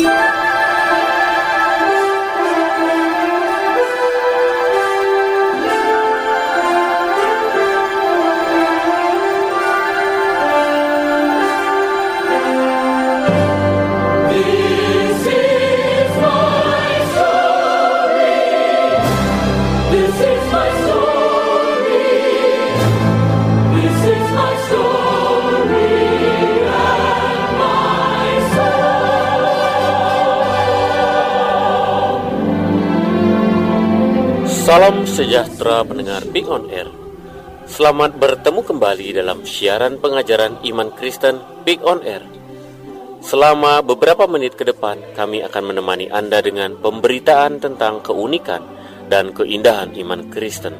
Yeah. Sejahtera pendengar Big On Air. Selamat bertemu kembali dalam siaran pengajaran iman Kristen Big On Air. Selama beberapa menit ke depan, kami akan menemani Anda dengan pemberitaan tentang keunikan dan keindahan iman Kristen.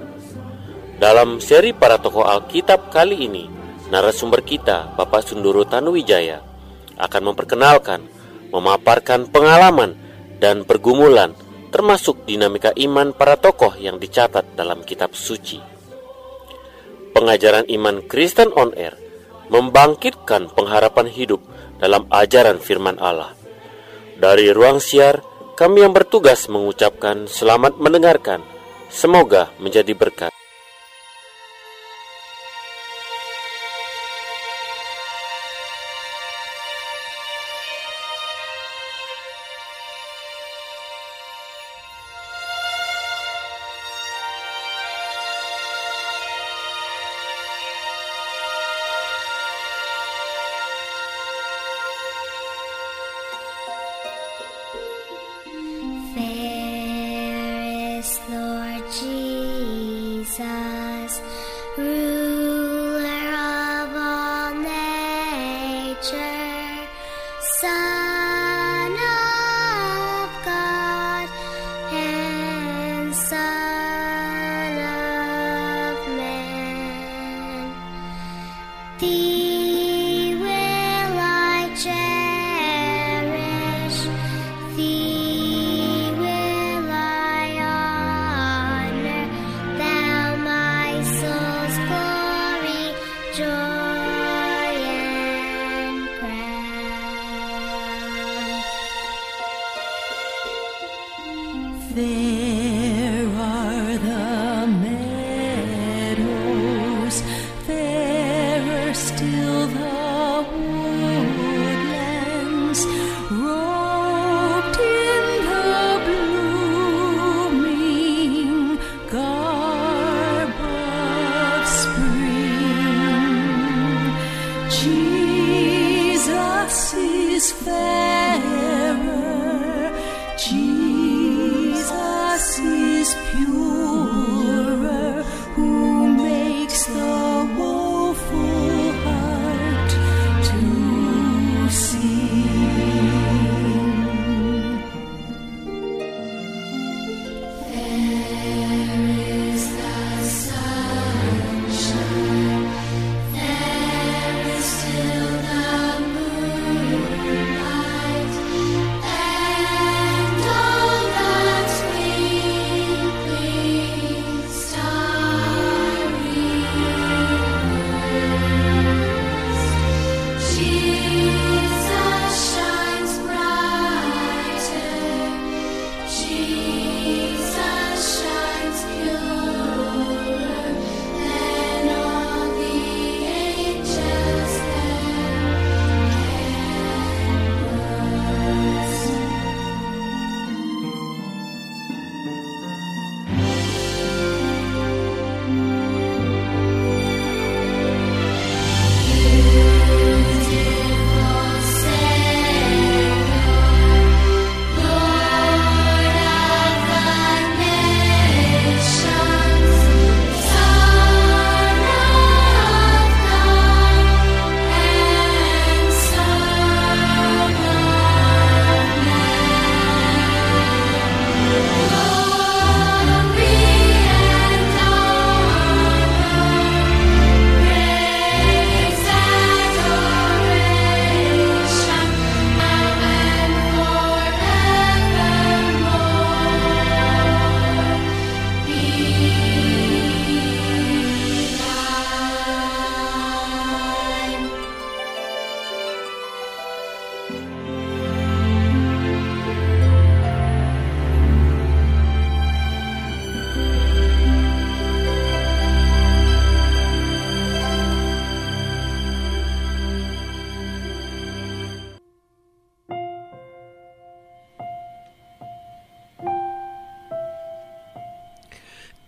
Dalam seri para tokoh Alkitab kali ini, narasumber kita, Bapak Sunduru Tanuwijaya, akan memperkenalkan, memaparkan pengalaman dan pergumulan termasuk dinamika iman para tokoh yang dicatat dalam kitab suci. Pengajaran iman Kristen on Air membangkitkan pengharapan hidup dalam ajaran firman Allah. Dari ruang siar, kami yang bertugas mengucapkan selamat mendengarkan. Semoga menjadi berkat.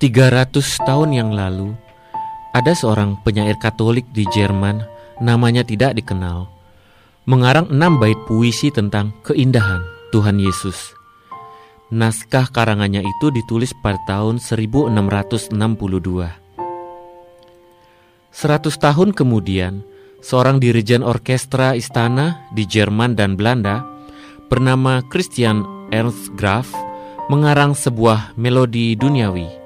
300 tahun yang lalu, ada seorang penyair Katolik di Jerman, namanya tidak dikenal, mengarang enam bait puisi tentang keindahan Tuhan Yesus. Naskah karangannya itu ditulis pada tahun 1662. Seratus tahun kemudian, seorang dirijen orkestra istana di Jerman dan Belanda bernama Christian Ernst Graf mengarang sebuah melodi duniawi.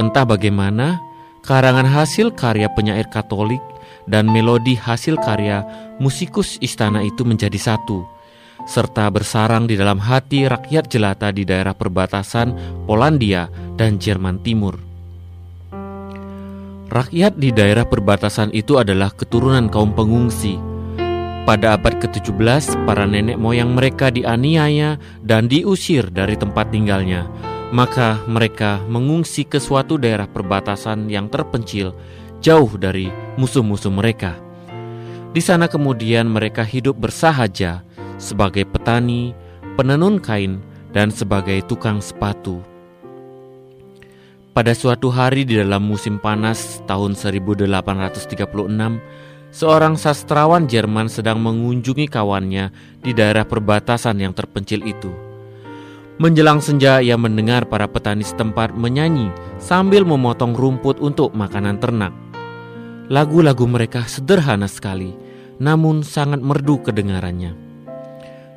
Entah bagaimana, karangan hasil karya penyair Katolik dan melodi hasil karya musikus istana itu menjadi satu, serta bersarang di dalam hati rakyat jelata di daerah perbatasan Polandia dan Jerman Timur. Rakyat di daerah perbatasan itu adalah keturunan kaum pengungsi. Pada abad ke-17, para nenek moyang mereka dianiaya dan diusir dari tempat tinggalnya. Maka mereka mengungsi ke suatu daerah perbatasan yang terpencil, jauh dari musuh-musuh mereka. Di sana kemudian mereka hidup bersahaja sebagai petani, penenun kain, dan sebagai tukang sepatu. Pada suatu hari di dalam musim panas tahun 1836, seorang sastrawan Jerman sedang mengunjungi kawannya di daerah perbatasan yang terpencil itu. Menjelang senja, ia mendengar para petani setempat menyanyi sambil memotong rumput untuk makanan ternak. Lagu-lagu mereka sederhana sekali, namun sangat merdu kedengarannya.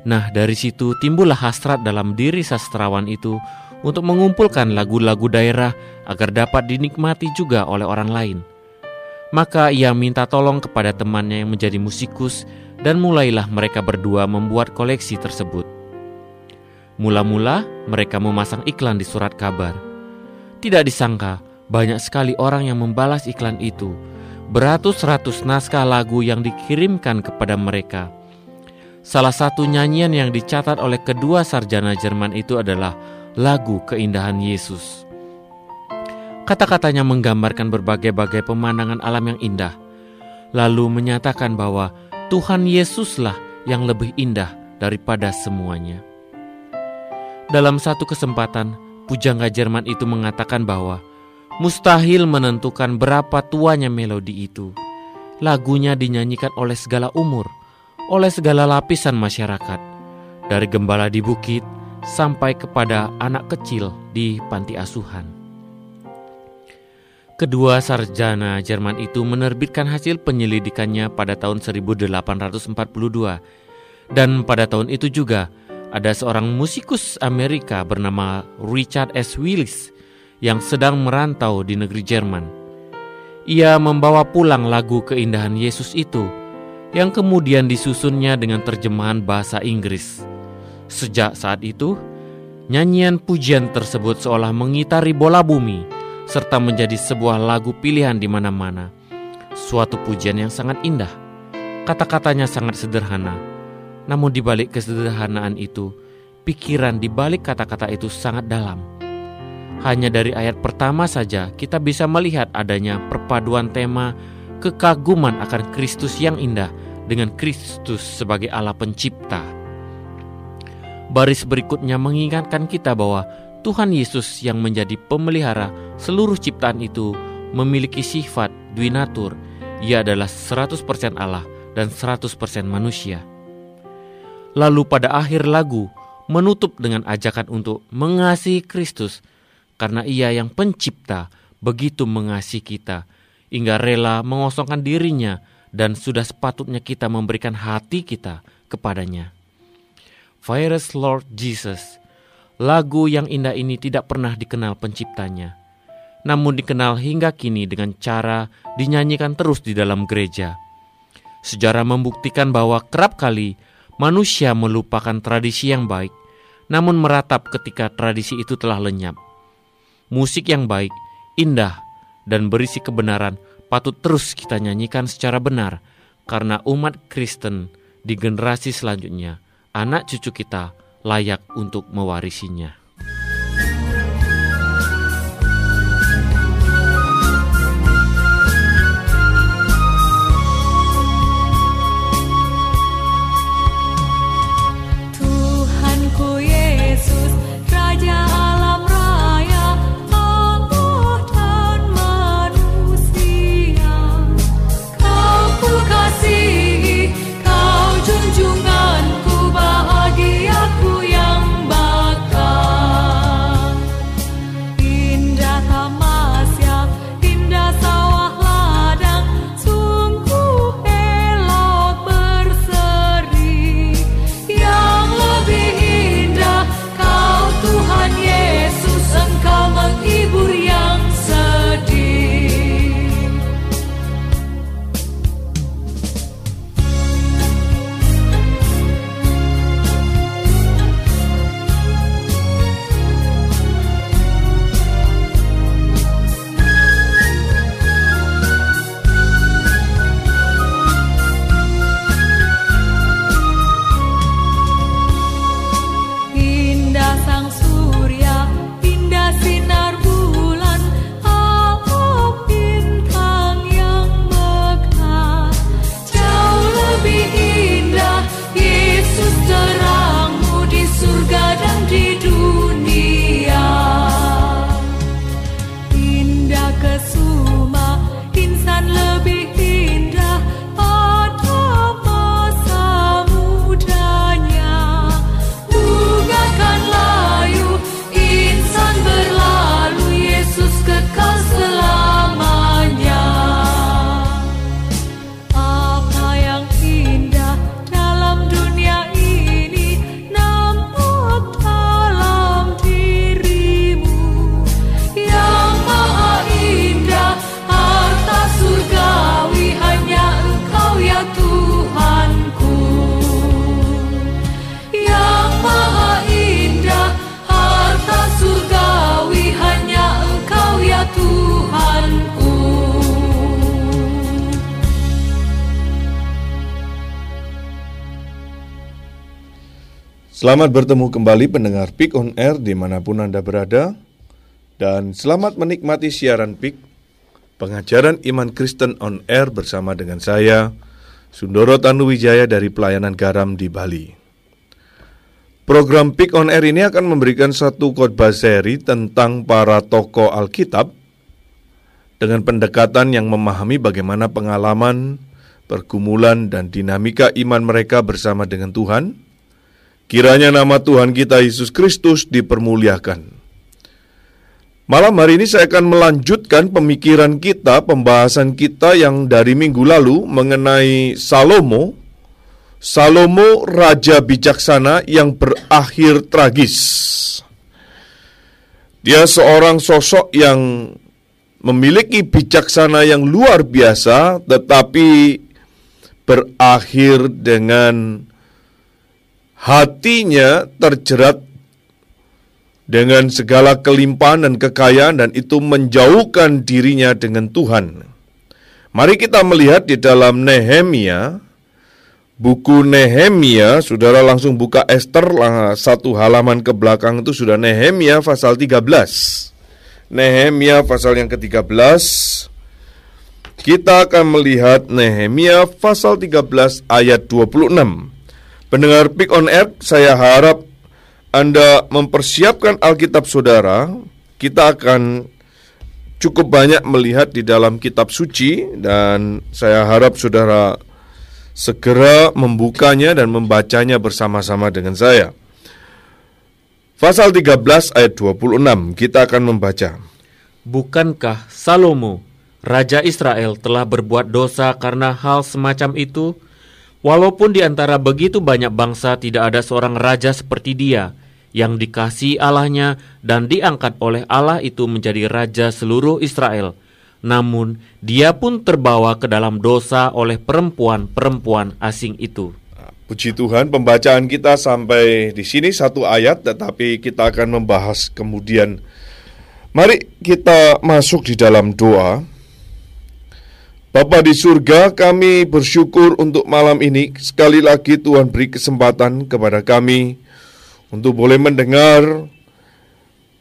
Nah, dari situ timbullah hasrat dalam diri sastrawan itu untuk mengumpulkan lagu-lagu daerah agar dapat dinikmati juga oleh orang lain. Maka ia minta tolong kepada temannya yang menjadi musikus dan mulailah mereka berdua membuat koleksi tersebut. Mula-mula mereka memasang iklan di surat kabar. Tidak disangka banyak sekali orang yang membalas iklan itu. Beratus-ratus naskah lagu yang dikirimkan kepada mereka. Salah satu nyanyian yang dicatat oleh kedua sarjana Jerman itu adalah lagu keindahan Yesus. Kata-katanya menggambarkan berbagai-bagai pemandangan alam yang indah, lalu menyatakan bahwa Tuhan Yesuslah yang lebih indah daripada semuanya. Dalam satu kesempatan, pujangga Jerman itu mengatakan bahwa mustahil menentukan berapa tuanya melodi itu. Lagunya dinyanyikan oleh segala umur, oleh segala lapisan masyarakat, dari gembala di bukit sampai kepada anak kecil di panti asuhan. Kedua sarjana Jerman itu menerbitkan hasil penyelidikannya pada tahun 1842 dan pada tahun itu juga ada seorang musikus Amerika bernama Richard S. Willis yang sedang merantau di negeri Jerman. Ia membawa pulang lagu keindahan Yesus itu yang kemudian disusunnya dengan terjemahan bahasa Inggris. Sejak saat itu, nyanyian pujian tersebut seolah mengitari bola bumi serta menjadi sebuah lagu pilihan di mana-mana. Suatu pujian yang sangat indah. Kata-katanya sangat sederhana. Namun di balik kesederhanaan itu, pikiran di balik kata-kata itu sangat dalam. Hanya dari ayat pertama saja kita bisa melihat adanya perpaduan tema kekaguman akan Kristus yang indah dengan Kristus sebagai Allah pencipta. Baris berikutnya mengingatkan kita bahwa Tuhan Yesus yang menjadi pemelihara seluruh ciptaan itu memiliki sifat duinatur. Ia adalah 100% Allah dan 100% manusia. Lalu pada akhir lagu menutup dengan ajakan untuk mengasihi Kristus karena ia yang pencipta begitu mengasihi kita hingga rela mengosongkan dirinya dan sudah sepatutnya kita memberikan hati kita kepadanya. Virus Lord Jesus. Lagu yang indah ini tidak pernah dikenal penciptanya, namun dikenal hingga kini dengan cara dinyanyikan terus di dalam gereja. Sejarah membuktikan bahwa kerap kali manusia melupakan tradisi yang baik, namun meratap ketika tradisi itu telah lenyap. Musik yang baik, indah, dan berisi kebenaran patut terus kita nyanyikan secara benar, karena umat Kristen di generasi selanjutnya anak cucu kita layak untuk mewarisinya. Selamat bertemu kembali pendengar Peak on Air di mana pun Anda berada dan selamat menikmati siaran Peak pengajaran iman Kristen on Air bersama dengan saya Sundoro Tanuwijaya dari Pelayanan Garam di Bali. Program Peak on Air ini akan memberikan satu khotbah seri tentang para tokoh Alkitab dengan pendekatan yang memahami bagaimana pengalaman, pergumulan, dan dinamika iman mereka bersama dengan Tuhan – Kiranya nama Tuhan kita Yesus Kristus dipermuliakan. Malam hari ini saya akan melanjutkan pemikiran kita, pembahasan kita yang dari minggu lalu mengenai Salomo. Salomo raja bijaksana yang berakhir tragis. Dia seorang sosok yang memiliki bijaksana yang luar biasa tetapi berakhir dengan hatinya terjerat dengan segala kelimpahan dan kekayaan dan itu menjauhkan dirinya dengan Tuhan. Mari kita melihat di dalam Nehemia, buku Nehemia, saudara langsung buka Esther satu halaman ke belakang itu sudah Nehemia pasal 13. Nehemia pasal yang ke-13. Kita akan melihat Nehemia pasal 13 ayat 26. Pendengar Pick on Air, saya harap Anda mempersiapkan Alkitab saudara. Kita akan cukup banyak melihat di dalam kitab suci dan saya harap saudara segera membukanya dan membacanya bersama-sama dengan saya. Pasal 13 ayat 26 kita akan membaca. Bukankah Salomo, Raja Israel telah berbuat dosa karena hal semacam itu? Walaupun di antara begitu banyak bangsa tidak ada seorang raja seperti dia yang dikasih Allahnya dan diangkat oleh Allah itu menjadi raja seluruh Israel. Namun dia pun terbawa ke dalam dosa oleh perempuan-perempuan asing itu. Puji Tuhan, pembacaan kita sampai di sini satu ayat, tetapi kita akan membahas kemudian. Mari kita masuk di dalam doa. Bapa di surga, kami bersyukur untuk malam ini. Sekali lagi Tuhan beri kesempatan kepada kami untuk boleh mendengar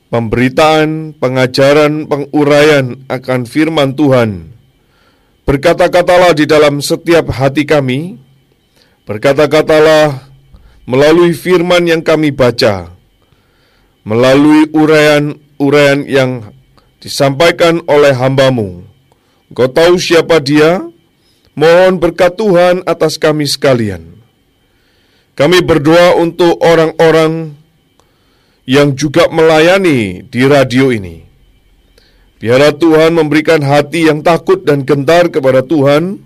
pemberitaan, pengajaran, penguraian akan firman Tuhan. Berkata-katalah di dalam setiap hati kami, berkata-katalah melalui firman yang kami baca, melalui uraian-uraian yang disampaikan oleh hambamu Engkau tahu siapa dia? Mohon berkat Tuhan atas kami sekalian. Kami berdoa untuk orang-orang yang juga melayani di radio ini. Biarlah Tuhan memberikan hati yang takut dan gentar kepada Tuhan.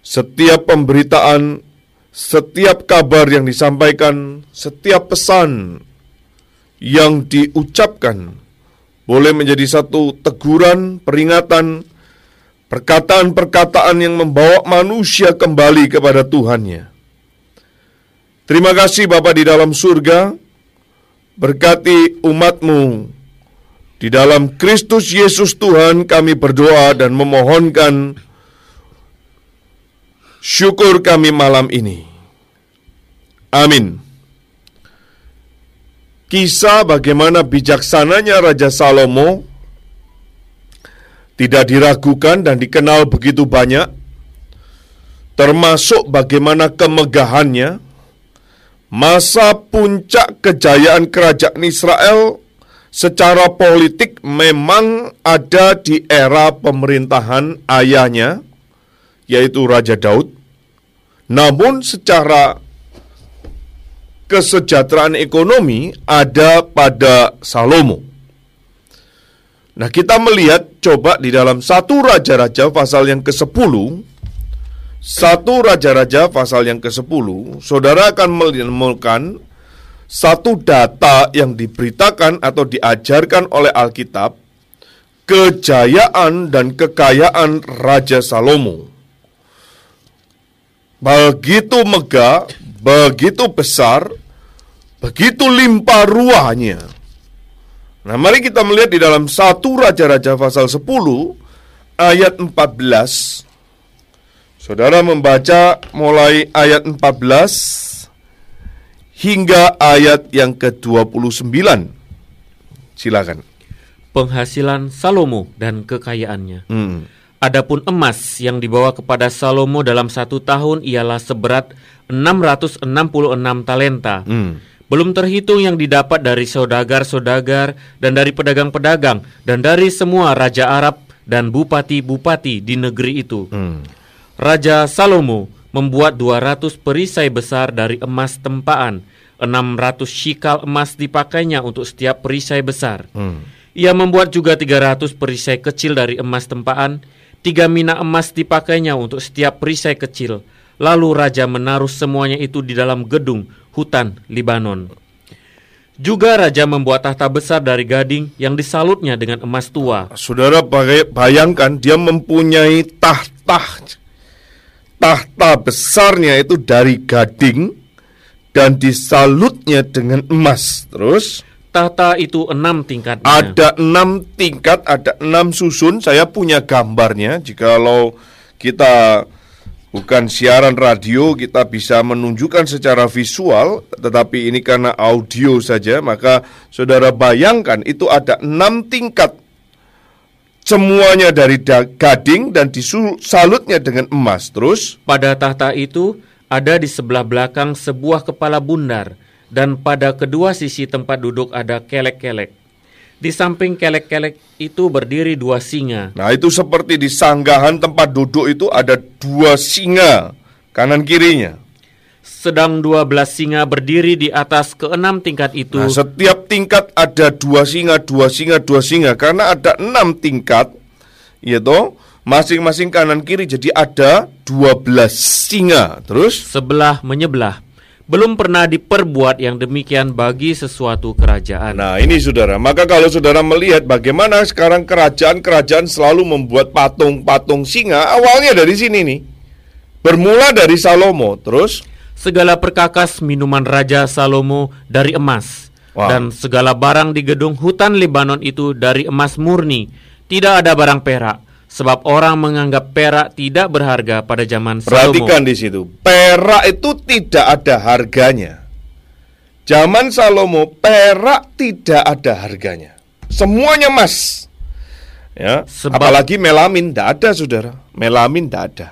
Setiap pemberitaan, setiap kabar yang disampaikan, setiap pesan yang diucapkan boleh menjadi satu teguran, peringatan, perkataan-perkataan yang membawa manusia kembali kepada Tuhannya. Terima kasih Bapa di dalam surga, berkati umatmu. Di dalam Kristus Yesus Tuhan kami berdoa dan memohonkan syukur kami malam ini. Amin. Kisah bagaimana bijaksananya Raja Salomo tidak diragukan dan dikenal begitu banyak, termasuk bagaimana kemegahannya, masa puncak kejayaan kerajaan Israel secara politik memang ada di era pemerintahan ayahnya, yaitu Raja Daud. Namun secara kesejahteraan ekonomi ada pada Salomo. Nah kita melihat coba di dalam satu Raja-Raja pasal yang ke-10 Satu Raja-Raja pasal yang ke-10 Saudara akan menemukan satu data yang diberitakan atau diajarkan oleh Alkitab Kejayaan dan kekayaan Raja Salomo. Begitu megah, begitu besar, begitu limpah ruahnya Nah, mari kita melihat di dalam satu Raja-Raja pasal 10 ayat 14. Saudara membaca mulai ayat 14 hingga ayat yang ke-29. Silakan. Penghasilan Salomo dan kekayaannya. Hmm. Adapun emas yang dibawa kepada Salomo dalam satu tahun ialah seberat 666 talenta. Hmm. Belum terhitung yang didapat dari saudagar-saudagar dan dari pedagang-pedagang dan dari semua raja Arab dan bupati-bupati di negeri itu. Hmm. Raja Salomo membuat 200 perisai besar dari emas tempaan. 600 shikal emas dipakainya untuk setiap perisai besar. Hmm. Ia membuat juga 300 perisai kecil dari emas tempaan. Tiga mina emas dipakainya untuk setiap perisai kecil. Lalu raja menaruh semuanya itu di dalam gedung hutan Libanon. Juga raja membuat tahta besar dari gading yang disalutnya dengan emas tua. Saudara bayangkan dia mempunyai tahta tahta besarnya itu dari gading dan disalutnya dengan emas. Terus Tahta itu enam tingkatnya. ada enam tingkat, ada enam susun. Saya punya gambarnya. Jikalau kita bukan siaran radio, kita bisa menunjukkan secara visual. Tetapi ini karena audio saja, maka saudara bayangkan itu ada enam tingkat. Semuanya dari da- gading dan disalutnya dengan emas. Terus Pada tahta itu ada di sebelah belakang sebuah kepala bundar dan pada kedua sisi tempat duduk ada kelek-kelek. Di samping kelek-kelek itu berdiri dua singa. Nah itu seperti di sanggahan tempat duduk itu ada dua singa kanan kirinya. Sedang dua belas singa berdiri di atas keenam tingkat itu. Nah setiap tingkat ada dua singa, dua singa, dua singa karena ada enam tingkat, yaitu masing-masing kanan kiri jadi ada dua belas singa. Terus sebelah menyebelah. Belum pernah diperbuat yang demikian bagi sesuatu kerajaan. Nah ini saudara, maka kalau saudara melihat bagaimana sekarang kerajaan-kerajaan selalu membuat patung-patung singa, awalnya dari sini nih. Bermula dari Salomo, terus Segala perkakas minuman Raja Salomo dari emas Wah. dan segala barang di gedung hutan Libanon itu dari emas murni. Tidak ada barang perak sebab orang menganggap perak tidak berharga pada zaman Salomo. Perhatikan di situ, perak itu tidak ada harganya. Zaman Salomo, perak tidak ada harganya. Semuanya emas. Ya, Sebab- apalagi melamin tidak ada, Saudara. Melamin tidak ada.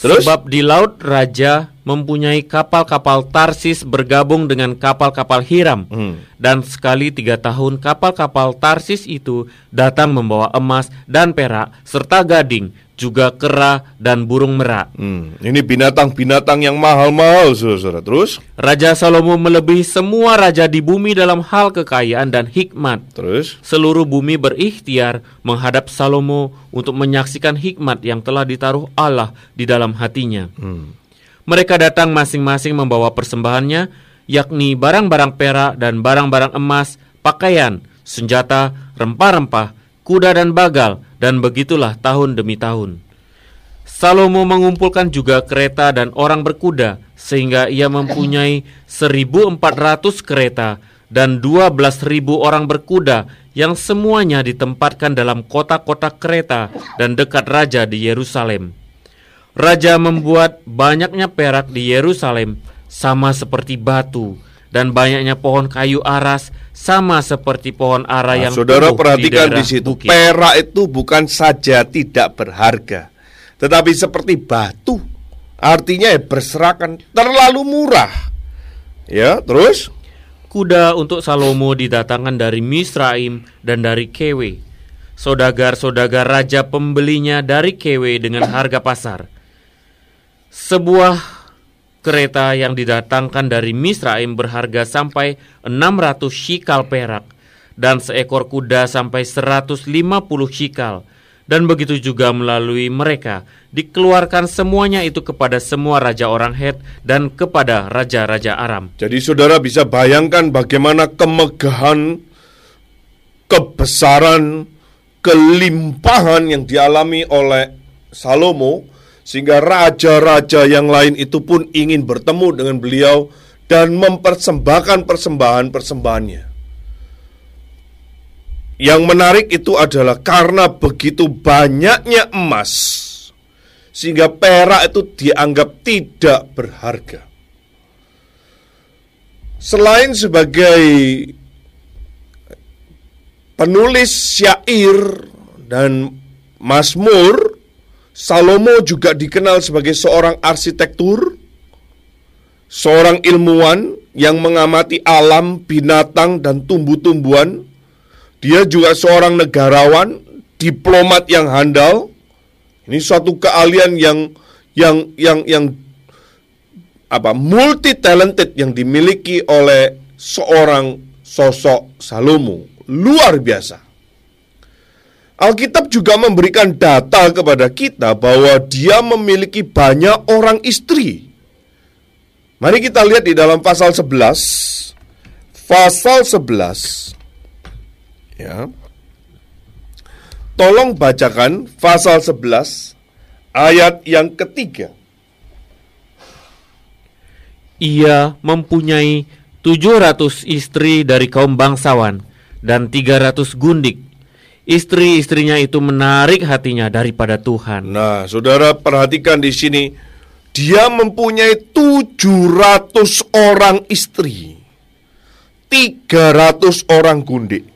Terus Sebab di laut raja mempunyai kapal-kapal Tarsis bergabung dengan kapal-kapal Hiram. Hmm. Dan sekali tiga tahun kapal-kapal Tarsis itu datang membawa emas dan perak serta gading, juga kera dan burung merak. Hmm, ini binatang-binatang yang mahal-mahal, Saudara. Terus Raja Salomo melebihi semua raja di bumi dalam hal kekayaan dan hikmat. terus Seluruh bumi berikhtiar menghadap Salomo untuk menyaksikan hikmat yang telah ditaruh Allah di dalam hatinya. Mereka datang masing-masing membawa persembahannya, yakni barang-barang perak dan barang-barang emas, pakaian, senjata, rempah-rempah, kuda dan bagal, dan begitulah tahun demi tahun. Salomo mengumpulkan juga kereta dan orang berkuda, sehingga ia mempunyai 1400 kereta dan 12.000 orang berkuda yang semuanya ditempatkan dalam kota-kota kereta dan dekat raja di Yerusalem. Raja membuat banyaknya perak di Yerusalem sama seperti batu dan banyaknya pohon kayu aras sama seperti pohon ara Nah, yang saudara perhatikan di, daerah situ, bukit. perak itu bukan saja tidak berharga, tetapi seperti batu. Artinya ya berserakan terlalu murah. Ya, terus Kuda untuk Salomo didatangkan dari Misraim dan dari Kewe. Sodagar-sodagar raja pembelinya dari Kewe dengan harga pasar. Sebuah kereta yang didatangkan dari Misraim berharga sampai 600 shikal perak dan seekor kuda sampai 150 shikal. Dan begitu juga melalui mereka dikeluarkan semuanya itu kepada semua raja orang Het dan kepada raja-raja Aram. Jadi saudara bisa bayangkan bagaimana kemegahan, kebesaran, kelimpahan yang dialami oleh Salomo sehingga raja-raja yang lain itu pun ingin bertemu dengan beliau dan mempersembahkan persembahan-persembahannya. Yang menarik itu adalah karena begitu banyaknya emas sehingga perak itu dianggap tidak berharga. selain sebagai penulis syair dan Mazmur, Salomo juga dikenal sebagai seorang arsitektur, seorang ilmuwan yang mengamati alam, binatang, dan tumbuh-tumbuhan. Dia juga seorang negarawan, diplomat yang handal. Ini suatu keahlian yang yang yang yang apa multi talented yang dimiliki oleh seorang sosok Salomo luar biasa. Alkitab juga memberikan data kepada kita bahwa dia memiliki banyak orang istri. Mari kita lihat di dalam pasal 11. Pasal 11. Ya. Tolong bacakan pasal 11 ayat yang ketiga. Ia mempunyai 700 istri dari kaum bangsawan dan 300 gundik. Istri-istrinya itu menarik hatinya daripada Tuhan. Nah, saudara perhatikan di sini dia mempunyai 700 orang istri. 300 orang gundik.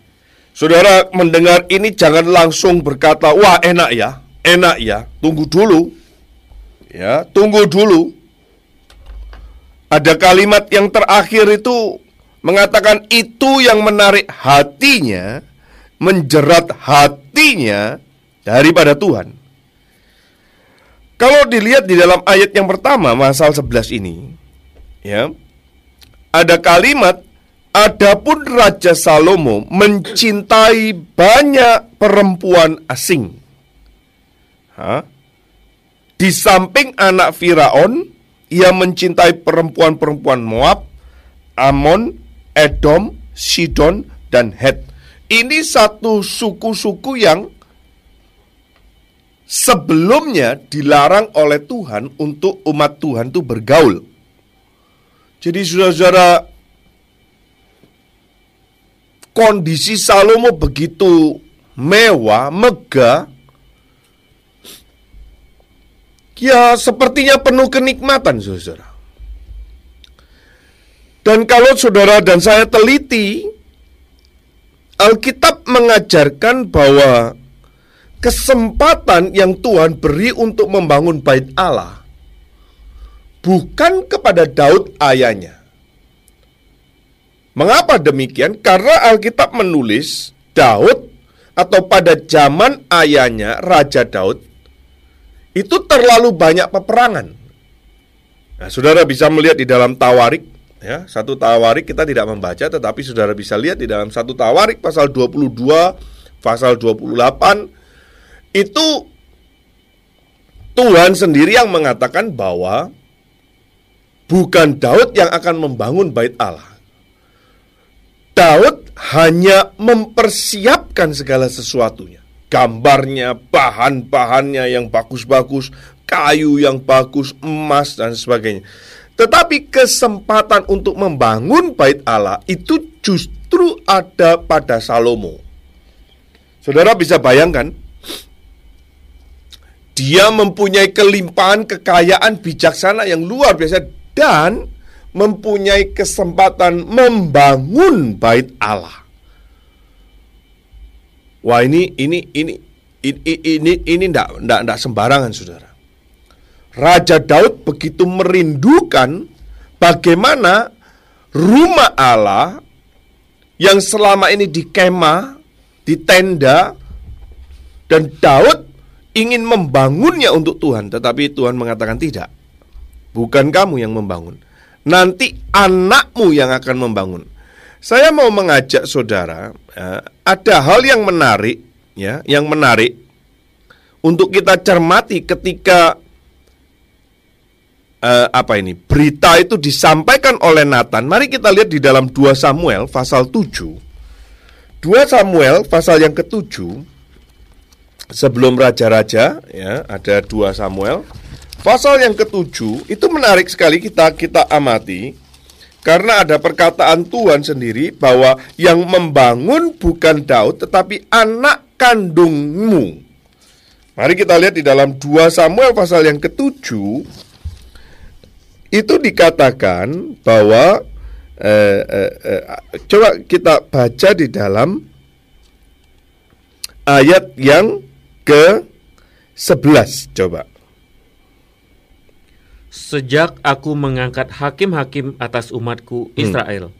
Saudara mendengar ini jangan langsung berkata, "Wah, enak ya." Enak ya. Tunggu dulu. Ya, tunggu dulu. Ada kalimat yang terakhir itu mengatakan itu yang menarik hatinya, menjerat hatinya daripada Tuhan. Kalau dilihat di dalam ayat yang pertama pasal 11 ini, ya. Ada kalimat adapun Raja Salomo mencintai banyak perempuan asing. Hah? Di samping anak Firaun, ia mencintai perempuan-perempuan Moab, Amon, Edom, Sidon, dan Het. Ini satu suku-suku yang sebelumnya dilarang oleh Tuhan untuk umat Tuhan itu bergaul. Jadi saudara-saudara, kondisi Salomo begitu mewah, megah, ya sepertinya penuh kenikmatan saudara. Dan kalau saudara dan saya teliti, Alkitab mengajarkan bahwa kesempatan yang Tuhan beri untuk membangun bait Allah bukan kepada Daud ayahnya. Mengapa demikian? Karena Alkitab menulis Daud atau pada zaman ayahnya Raja Daud itu terlalu banyak peperangan. Nah, saudara bisa melihat di dalam Tawarik ya, satu Tawarik kita tidak membaca tetapi saudara bisa lihat di dalam satu Tawarik pasal 22, pasal 28 itu Tuhan sendiri yang mengatakan bahwa bukan Daud yang akan membangun bait Allah. Daud hanya mempersiapkan segala sesuatunya gambarnya, bahan-bahannya yang bagus-bagus, kayu yang bagus, emas dan sebagainya. Tetapi kesempatan untuk membangun bait Allah itu justru ada pada Salomo. Saudara bisa bayangkan, dia mempunyai kelimpahan kekayaan bijaksana yang luar biasa dan mempunyai kesempatan membangun bait Allah. Wah ini ini ini ini ini ini sembarangan saudara. Raja Daud begitu merindukan bagaimana rumah Allah yang selama ini di kemah, di tenda, dan Daud ingin membangunnya untuk Tuhan, tetapi Tuhan mengatakan tidak. Bukan kamu yang membangun. Nanti anakmu yang akan membangun. Saya mau mengajak saudara, ya, ada hal yang menarik, ya, yang menarik untuk kita cermati ketika uh, apa ini berita itu disampaikan oleh Nathan. Mari kita lihat di dalam 2 Samuel pasal 7. 2 Samuel pasal yang ketujuh sebelum raja-raja ya ada 2 Samuel pasal yang ketujuh itu menarik sekali kita kita amati karena ada perkataan Tuhan sendiri bahwa yang membangun bukan Daud tetapi anak kandungmu. Mari kita lihat di dalam 2 Samuel pasal yang ketujuh itu dikatakan bahwa eh, eh, eh, coba kita baca di dalam ayat yang ke 11 coba. Sejak aku mengangkat hakim-hakim atas umatku Israel,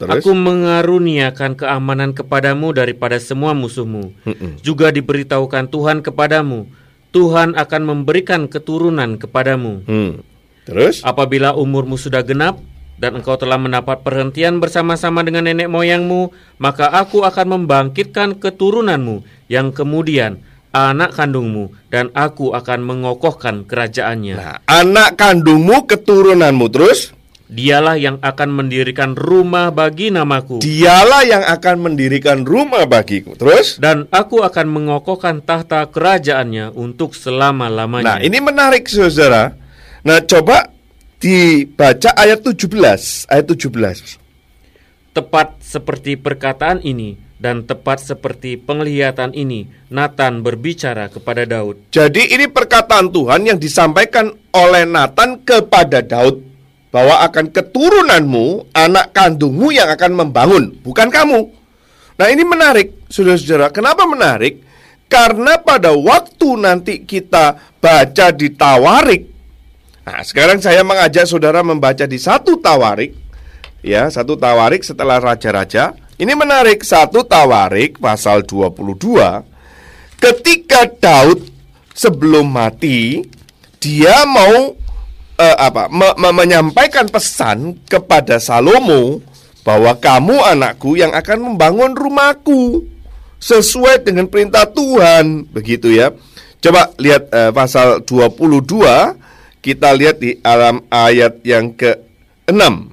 Terus? aku mengaruniakan keamanan kepadamu daripada semua musuhmu. Mm-mm. Juga diberitahukan Tuhan kepadamu, Tuhan akan memberikan keturunan kepadamu. Hmm. Terus? Apabila umurmu sudah genap dan engkau telah mendapat perhentian bersama-sama dengan nenek moyangmu, maka aku akan membangkitkan keturunanmu yang kemudian anak kandungmu dan aku akan mengokohkan kerajaannya. Nah, anak kandungmu keturunanmu terus Dialah yang akan mendirikan rumah bagi namaku. dialah yang akan mendirikan rumah bagiku. Terus? dan aku akan mengokohkan tahta kerajaannya untuk selama-lamanya. Nah, ini menarik Saudara. Nah, coba dibaca ayat 17, ayat 17. Tepat seperti perkataan ini dan tepat seperti penglihatan ini, Nathan berbicara kepada Daud. Jadi ini perkataan Tuhan yang disampaikan oleh Nathan kepada Daud bahwa akan keturunanmu, anak kandungmu yang akan membangun, bukan kamu. Nah, ini menarik, Saudara-saudara. Kenapa menarik? Karena pada waktu nanti kita baca di Tawarik. Nah, sekarang saya mengajak Saudara membaca di satu Tawarik. Ya, satu Tawarik setelah raja-raja. Ini menarik, satu Tawarik pasal 22 ketika Daud sebelum mati dia mau eh, apa me- me- menyampaikan pesan kepada Salomo bahwa kamu anakku yang akan membangun rumahku sesuai dengan perintah Tuhan begitu ya coba lihat eh, pasal 22 kita lihat di alam ayat yang ke-6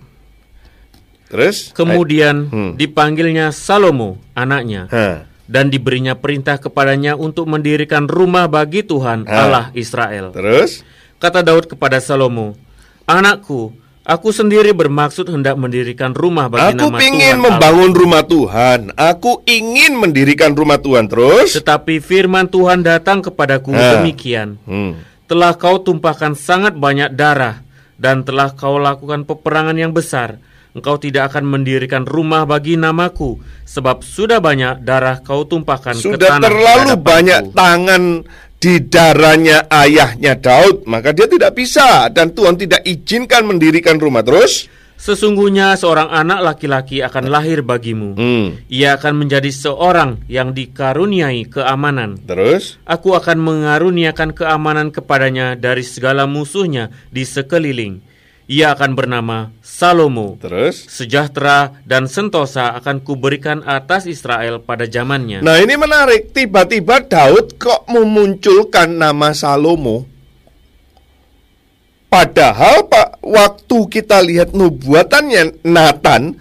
terus Kemudian Hmm. dipanggilnya Salomo, anaknya, Hah. dan diberinya perintah kepadanya untuk mendirikan rumah bagi Tuhan Ah. Allah Israel. terus Kata Daud kepada Salomo, "Anakku, aku sendiri bermaksud hendak mendirikan rumah bagi Aku nama ingin Tuhan membangun rumah Tuhan. Aku ingin mendirikan rumah Tuhan Allah. terus. Tetapi firman Tuhan datang kepadaku Ah. demikian, Hmm. Telah kau tumpahkan sangat banyak darah dan telah kau lakukan peperangan yang besar. Engkau tidak akan mendirikan rumah bagi namaku, sebab sudah banyak darah kau tumpahkan ke Sudah tanah terlalu di banyak hadapanku." tangan di darahnya ayahnya Daud, maka dia tidak bisa dan Tuhan tidak izinkan mendirikan rumah terus. Sesungguhnya seorang anak laki-laki akan lahir bagimu. Hmm. Ia akan menjadi seorang yang dikaruniai keamanan. Terus Aku akan mengaruniakan keamanan kepadanya dari segala musuhnya di sekeliling. Ia akan bernama Salomo. terus. Sejahtera dan sentosa akan kuberikan atas Israel pada zamannya. Nah, ini menarik. Tiba-tiba Daud kok memunculkan nama Salomo. Padahal Pak, waktu kita lihat nubuatannya Nathan,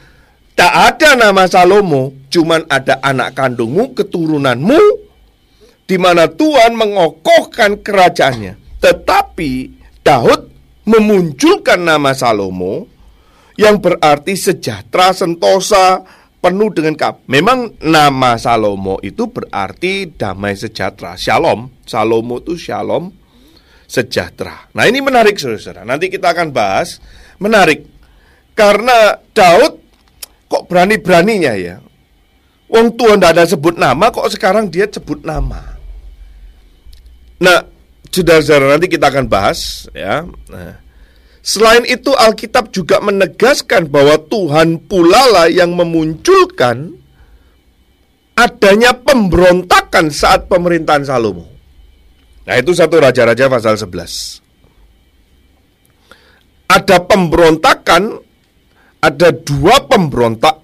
tak ada nama Salomo, cuman ada anak kandungmu, keturunanmu, di mana Tuhan mengokohkan kerajaannya. Tetapi Daud memunculkan nama Salomo yang berarti sejahtera, sentosa, penuh dengan kap. Memang nama Salomo itu berarti damai sejahtera, shalom. Salomo itu shalom, sejahtera. Nah ini menarik saudara. Nanti kita akan bahas. Menarik. Karena Daud kok berani-beraninya ya. Wong Tuhan tidak ada sebut nama, kok sekarang dia sebut nama. Nah, saudara-saudara nanti kita akan bahas ya. Nah, selain itu Alkitab juga menegaskan bahwa Tuhan pula lah yang memunculkan adanya pemberontakan saat pemerintahan Salomo. Nah, itu satu raja-raja pasal 11. Ada pemberontakan, ada dua pemberontak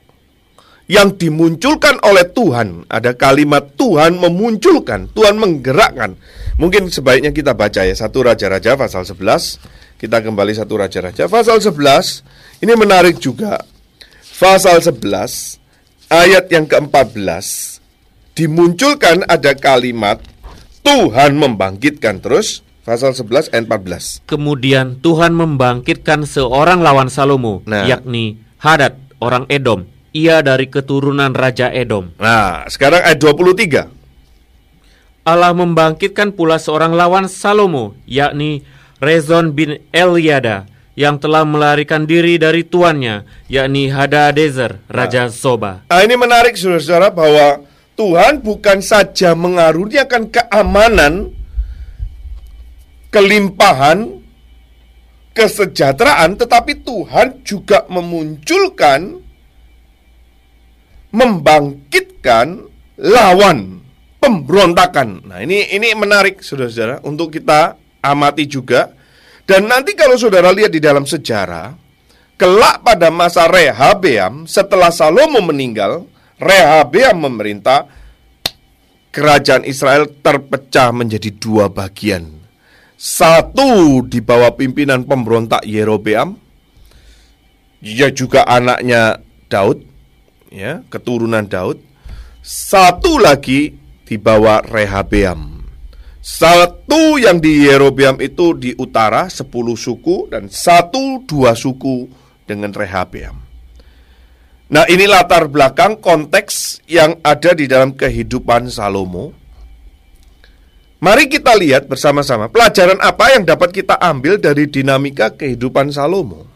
yang dimunculkan oleh Tuhan. Ada kalimat Tuhan memunculkan, Tuhan menggerakkan. Mungkin sebaiknya kita baca ya satu raja-raja pasal 11. Kita kembali satu raja-raja pasal 11. Ini menarik juga. Pasal 11 ayat yang ke-14 dimunculkan ada kalimat Tuhan membangkitkan terus pasal 11 ayat 14. Kemudian Tuhan membangkitkan seorang lawan Salomo, Nah. yakni Hadad, orang Edom. Ia dari keturunan Raja Edom. Nah, sekarang ayat 23. Allah membangkitkan pula seorang lawan Salomo, yakni Rezon bin Eliada yang telah melarikan diri dari tuannya, yakni Hadadezer, Raja Soba. Nah, ini menarik saudara-saudara bahwa Tuhan bukan saja mengaruniakan keamanan, kelimpahan, kesejahteraan, tetapi Tuhan juga memunculkan, membangkitkan lawan pemberontakan. Nah, ini ini menarik saudara-saudara untuk kita amati juga dan nanti kalau saudara lihat di dalam sejarah, kelak pada masa Rehabeam setelah Salomo meninggal, Rehabeam memerintah, kerajaan Israel terpecah menjadi dua bagian. Satu di bawah pimpinan pemberontak Yerobeam, dia juga anaknya Daud, ya, keturunan Daud. Satu lagi di bawah Rehabeam. Satu yang di Yerobeam itu di utara sepuluh suku dan satu dua suku dengan Rehabeam. Nah ini latar belakang konteks yang ada di dalam kehidupan Salomo. Mari kita lihat bersama-sama pelajaran apa yang dapat kita ambil dari dinamika kehidupan Salomo.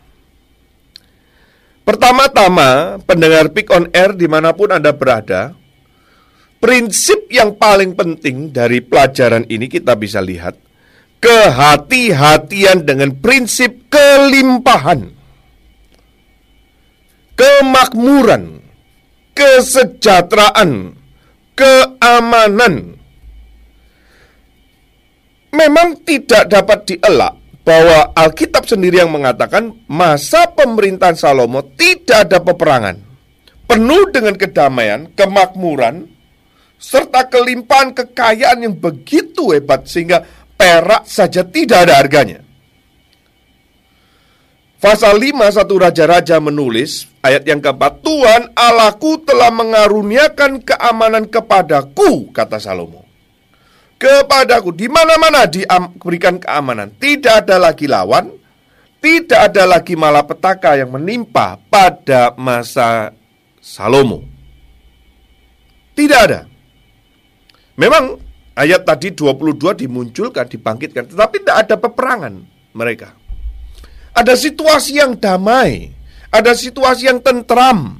Pertama-tama, pendengar Pick on Air di mana pun Anda berada, Prinsip yang paling penting dari pelajaran ini kita bisa lihat kehati-hatian dengan prinsip kelimpahan, kemakmuran, kesejahteraan, keamanan. Memang tidak dapat dielak bahwa Alkitab sendiri yang mengatakan masa pemerintahan Salomo tidak ada peperangan. Penuh dengan kedamaian, kemakmuran, serta kelimpahan kekayaan yang begitu hebat sehingga perak saja tidak ada harganya. Pasal 5 satu Raja-Raja menulis ayat yang keempat Tuhan Allahku telah mengaruniakan keamanan kepadaku kata Salomo. Kepadaku di mana-mana diberikan keamanan, tidak ada lagi lawan, tidak ada lagi malapetaka yang menimpa pada masa Salomo. Tidak ada. Memang ayat tadi 22 dimunculkan, dibangkitkan, tetapi tidak ada peperangan mereka. Ada situasi yang damai, ada situasi yang tentram.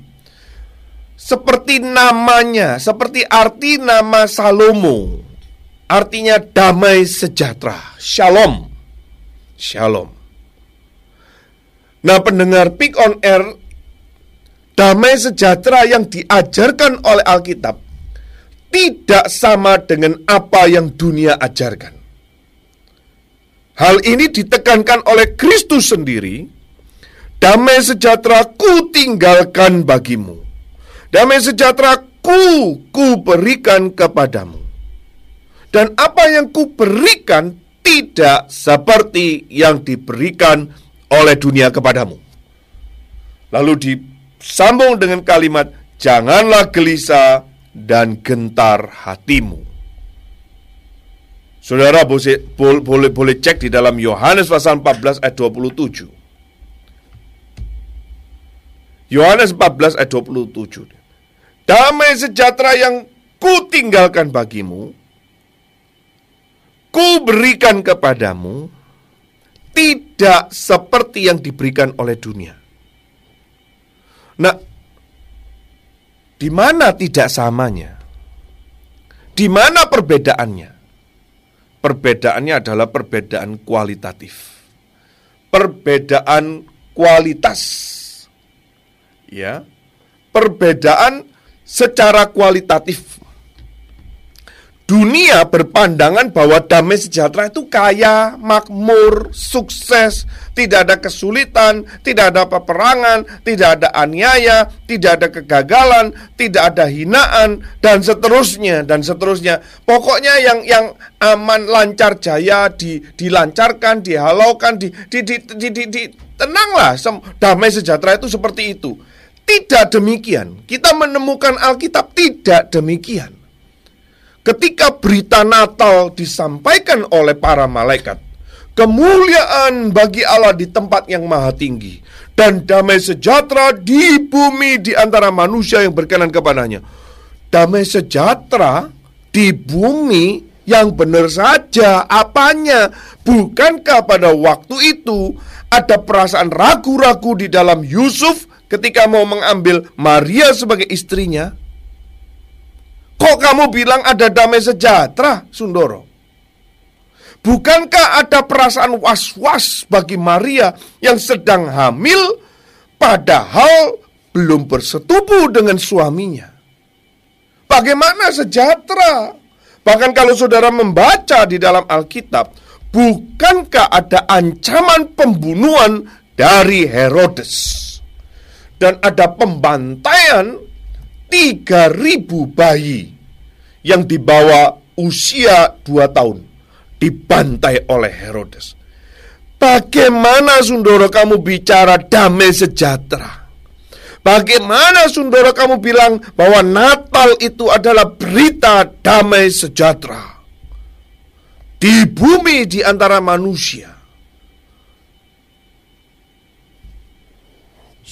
Seperti namanya, seperti arti nama Salomo. Artinya damai sejahtera, shalom. Shalom. Nah, pendengar Pick on Air, damai sejahtera yang diajarkan oleh Alkitab tidak sama dengan apa yang dunia ajarkan. Hal ini ditekankan oleh Kristus sendiri. Damai sejahtera ku tinggalkan bagimu. Damai sejahtera ku, ku berikan kepadamu. Dan apa yang ku berikan tidak seperti yang diberikan oleh dunia kepadamu. Lalu disambung dengan kalimat, janganlah gelisah dan gentar hatimu. Saudara boleh, boleh, boleh cek di dalam Yohanes pasal 14 ayat 27. Yohanes 14 ayat 27. Damai sejahtera yang ku tinggalkan bagimu, ku berikan kepadamu, tidak seperti yang diberikan oleh dunia. Nah, di mana tidak samanya? Di mana perbedaannya? Perbedaannya adalah perbedaan kualitatif. Perbedaan kualitas. Ya. Perbedaan secara kualitatif dunia berpandangan bahwa damai sejahtera itu kaya, makmur, sukses, tidak ada kesulitan, tidak ada peperangan, tidak ada aniaya, tidak ada kegagalan, tidak ada hinaan dan seterusnya dan seterusnya. Pokoknya yang yang aman, lancar, jaya di, dilancarkan, dihalaukan, di, di, di, di, di, di tenanglah, damai sejahtera itu seperti itu. Tidak demikian. Kita menemukan Alkitab tidak demikian. Ketika berita Natal disampaikan oleh para malaikat, kemuliaan bagi Allah di tempat yang maha tinggi dan damai sejahtera di bumi di antara manusia yang berkenan kepadanya. Damai sejahtera di bumi yang benar saja apanya bukankah pada waktu itu ada perasaan ragu-ragu di dalam Yusuf ketika mau mengambil Maria sebagai istrinya? Kok kamu bilang ada damai sejahtera, Sundoro? Bukankah ada perasaan was-was bagi Maria yang sedang hamil padahal belum bersetubuh dengan suaminya? Bagaimana sejahtera? Bahkan kalau saudara membaca di dalam Alkitab, bukankah ada ancaman pembunuhan dari Herodes? Dan ada pembantaian 3000 bayi yang dibawa usia 2 tahun dibantai oleh Herodes. Bagaimana Sundoro kamu bicara damai sejahtera? Bagaimana Sundoro kamu bilang bahwa Natal itu adalah berita damai sejahtera? Di bumi di antara manusia.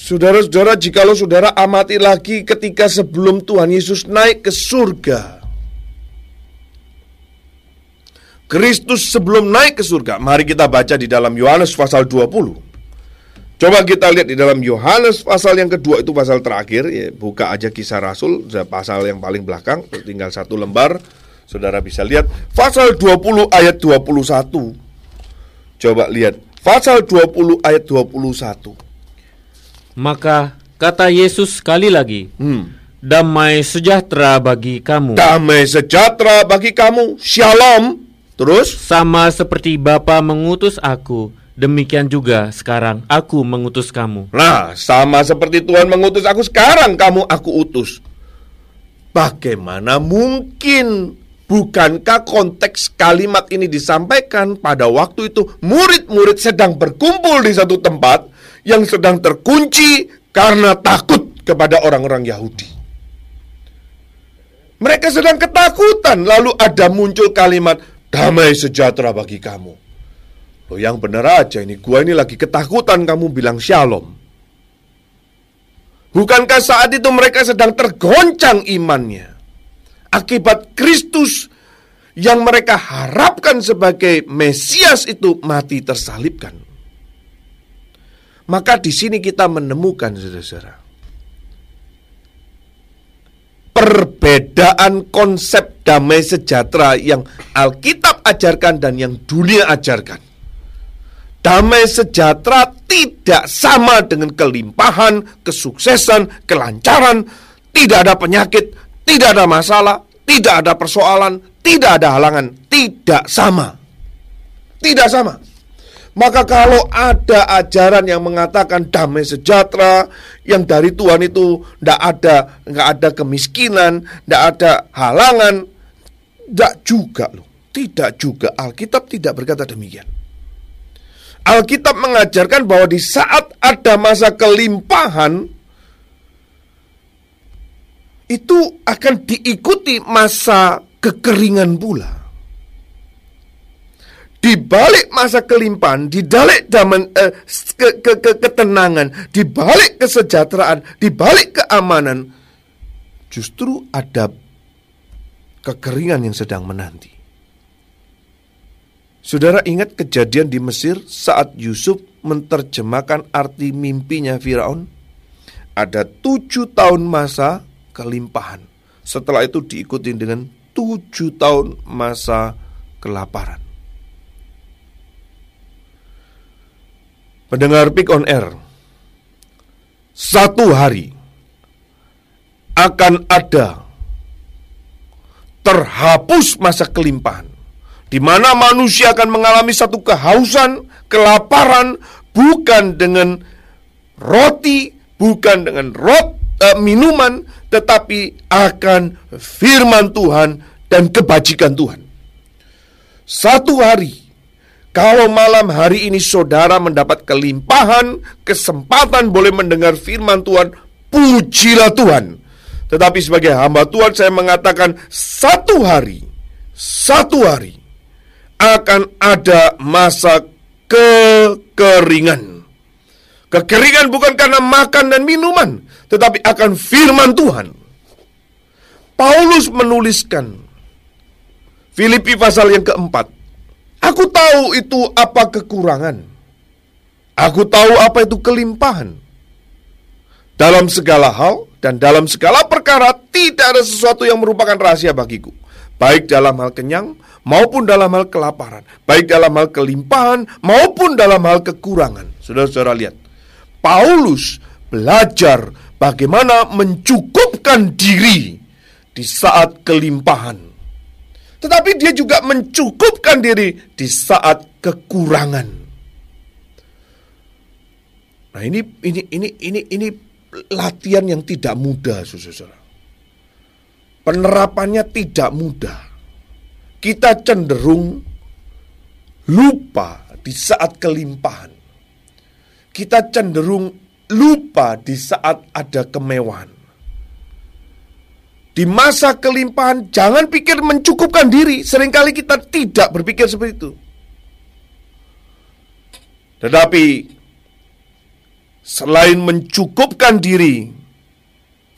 Saudara-saudara, jikalau saudara amati lagi ketika sebelum Tuhan Yesus naik ke surga. Kristus sebelum naik ke surga. Mari kita baca di dalam Yohanes pasal 20. Coba kita lihat di dalam Yohanes pasal yang kedua itu pasal terakhir. Ya, buka aja kisah Rasul, pasal yang paling belakang, tinggal satu lembar. Saudara bisa lihat pasal 20 ayat 21. Coba lihat pasal 20 ayat 21. Maka kata Yesus sekali lagi, Hmm. damai sejahtera bagi kamu. Damai sejahtera bagi kamu. Shalom. Terus Sama seperti Bapa mengutus aku, demikian juga sekarang aku mengutus kamu. Nah, sama seperti Tuhan mengutus aku sekarang kamu aku utus. Bagaimana mungkin? Bukankah konteks kalimat ini disampaikan pada waktu itu murid-murid sedang berkumpul di satu tempat yang sedang terkunci karena takut kepada orang-orang Yahudi. Mereka sedang ketakutan, lalu ada muncul kalimat damai sejahtera bagi kamu. Loh yang benar aja ini, gua ini lagi ketakutan kamu bilang shalom. Bukankah saat itu mereka sedang tergoncang imannya? Akibat Kristus yang mereka harapkan sebagai Mesias itu mati tersalibkan. Maka di sini kita menemukan saudara-saudara perbedaan konsep damai sejahtera yang Alkitab ajarkan dan yang dunia ajarkan. Damai sejahtera tidak sama dengan kelimpahan, kesuksesan, kelancaran, tidak ada penyakit, tidak ada masalah, tidak ada persoalan, tidak ada halangan, tidak sama. Tidak sama. Maka kalau ada ajaran yang mengatakan damai sejahtera yang dari Tuhan itu tidak ada nggak ada kemiskinan, tidak ada halangan, tidak juga loh. Tidak juga Alkitab tidak berkata demikian. Alkitab mengajarkan bahwa di saat ada masa kelimpahan itu akan diikuti masa kekeringan pula di balik masa kelimpahan, di balik daman, eh, ke, ke, ke, ketenangan, di balik kesejahteraan, di balik keamanan, justru ada kekeringan yang sedang menanti. Saudara ingat kejadian di Mesir saat Yusuf menerjemahkan arti mimpinya Firaun? Ada tujuh tahun masa kelimpahan. Setelah itu diikuti dengan tujuh tahun masa kelaparan. Mendengar Pick on Air Satu hari Akan ada Terhapus masa kelimpahan di mana manusia akan mengalami satu kehausan, kelaparan, bukan dengan roti, bukan dengan rot, eh, minuman, tetapi akan firman Tuhan dan kebajikan Tuhan. Satu hari kalau malam hari ini saudara mendapat kelimpahan, kesempatan boleh mendengar firman Tuhan, pujilah Tuhan. Tetapi sebagai hamba Tuhan saya mengatakan satu hari, satu hari akan ada masa kekeringan. Kekeringan bukan karena makan dan minuman, tetapi akan firman Tuhan. Paulus menuliskan Filipi pasal yang keempat Aku tahu itu apa kekurangan. Aku tahu apa itu kelimpahan. Dalam segala hal dan dalam segala perkara tidak ada sesuatu yang merupakan rahasia bagiku. Baik dalam hal kenyang maupun dalam hal kelaparan. Baik dalam hal kelimpahan maupun dalam hal kekurangan. Saudara-saudara lihat. Paulus belajar bagaimana mencukupkan diri di saat kelimpahan. Tetapi dia juga mencukupkan diri di saat kekurangan. Nah, ini ini ini ini ini latihan yang tidak mudah, Saudara. Penerapannya tidak mudah. Kita cenderung lupa di saat kelimpahan. Kita cenderung lupa di saat ada kemewahan. Di masa kelimpahan jangan pikir mencukupkan diri. Seringkali kita tidak berpikir seperti itu. Tetapi selain mencukupkan diri,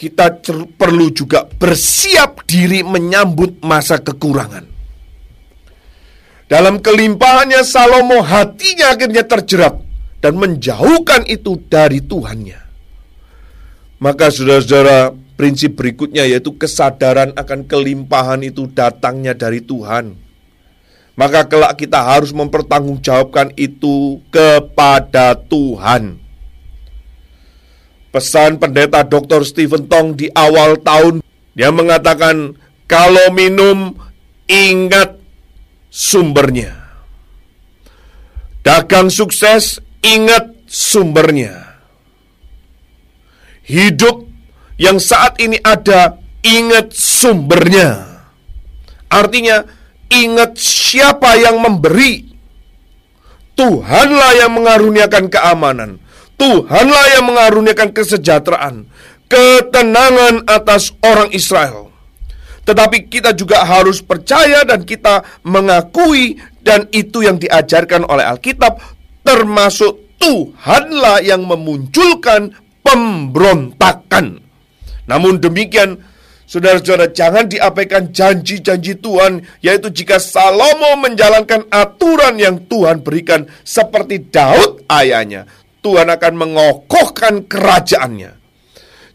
kita perlu juga bersiap diri menyambut masa kekurangan. Dalam kelimpahannya Salomo hatinya akhirnya terjerat dan menjauhkan itu dari Tuhannya. Maka saudara-saudara, prinsip berikutnya yaitu kesadaran akan kelimpahan itu datangnya dari Tuhan. Maka kelak kita harus mempertanggungjawabkan itu kepada Tuhan. Pesan pendeta Dr. Stephen Tong di awal tahun dia mengatakan kalau minum ingat sumbernya. Dagang sukses ingat sumbernya. Hidup yang saat ini ada, ingat sumbernya. Artinya, ingat siapa yang memberi. Tuhanlah yang mengaruniakan keamanan. Tuhanlah yang mengaruniakan kesejahteraan, ketenangan atas orang Israel. Tetapi kita juga harus percaya dan kita mengakui dan itu yang diajarkan oleh Alkitab termasuk Tuhanlah yang memunculkan pemberontakan. Namun demikian, saudara-saudara, jangan diabaikan janji-janji Tuhan, yaitu jika Salomo menjalankan aturan yang Tuhan berikan seperti Daud ayahnya, Tuhan akan mengokohkan kerajaannya.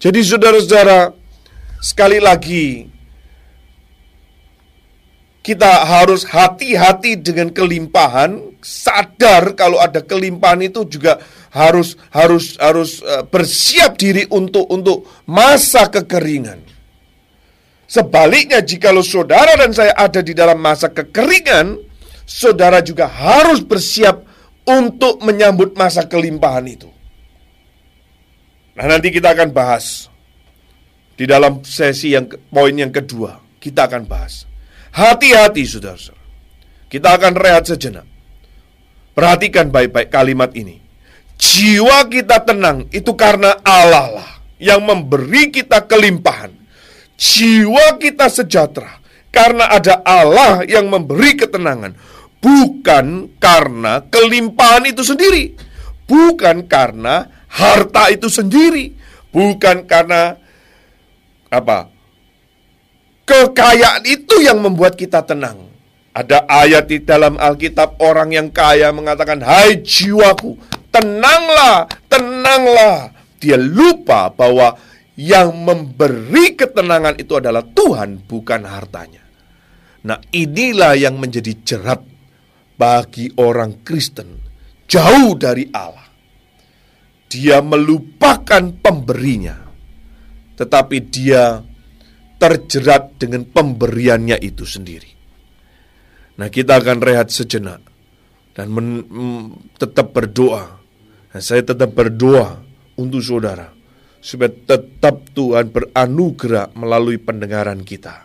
Jadi saudara-saudara, sekali lagi kita harus hati-hati dengan kelimpahan, sadar kalau ada kelimpahan itu juga harus harus harus uh, bersiap diri untuk untuk masa kekeringan. Sebaliknya jikalau saudara dan saya ada di dalam masa kekeringan, saudara juga harus bersiap untuk menyambut masa kelimpahan itu. Nah, nanti kita akan bahas di dalam sesi yang poin yang kedua, kita akan bahas. Hati-hati saudara-saudara. Kita akan rehat sejenak. Perhatikan baik-baik kalimat ini. Jiwa kita tenang itu karena Allah lah yang memberi kita kelimpahan. Jiwa kita sejahtera karena ada Allah yang memberi ketenangan, bukan karena kelimpahan itu sendiri, bukan karena harta itu sendiri, bukan karena apa? Kekayaan itu yang membuat kita tenang. Ada ayat di dalam Alkitab orang yang kaya mengatakan, "Hai jiwaku, tenanglah, tenanglah. Dia lupa bahwa yang memberi ketenangan itu adalah Tuhan, bukan hartanya. Nah, inilah yang menjadi jerat bagi orang Kristen jauh dari Allah. Dia melupakan pemberinya, tetapi dia terjerat dengan pemberiannya itu sendiri. Nah, kita akan rehat sejenak dan men, tetap berdoa dan saya tetap berdoa untuk saudara supaya tetap Tuhan beranugerah melalui pendengaran kita.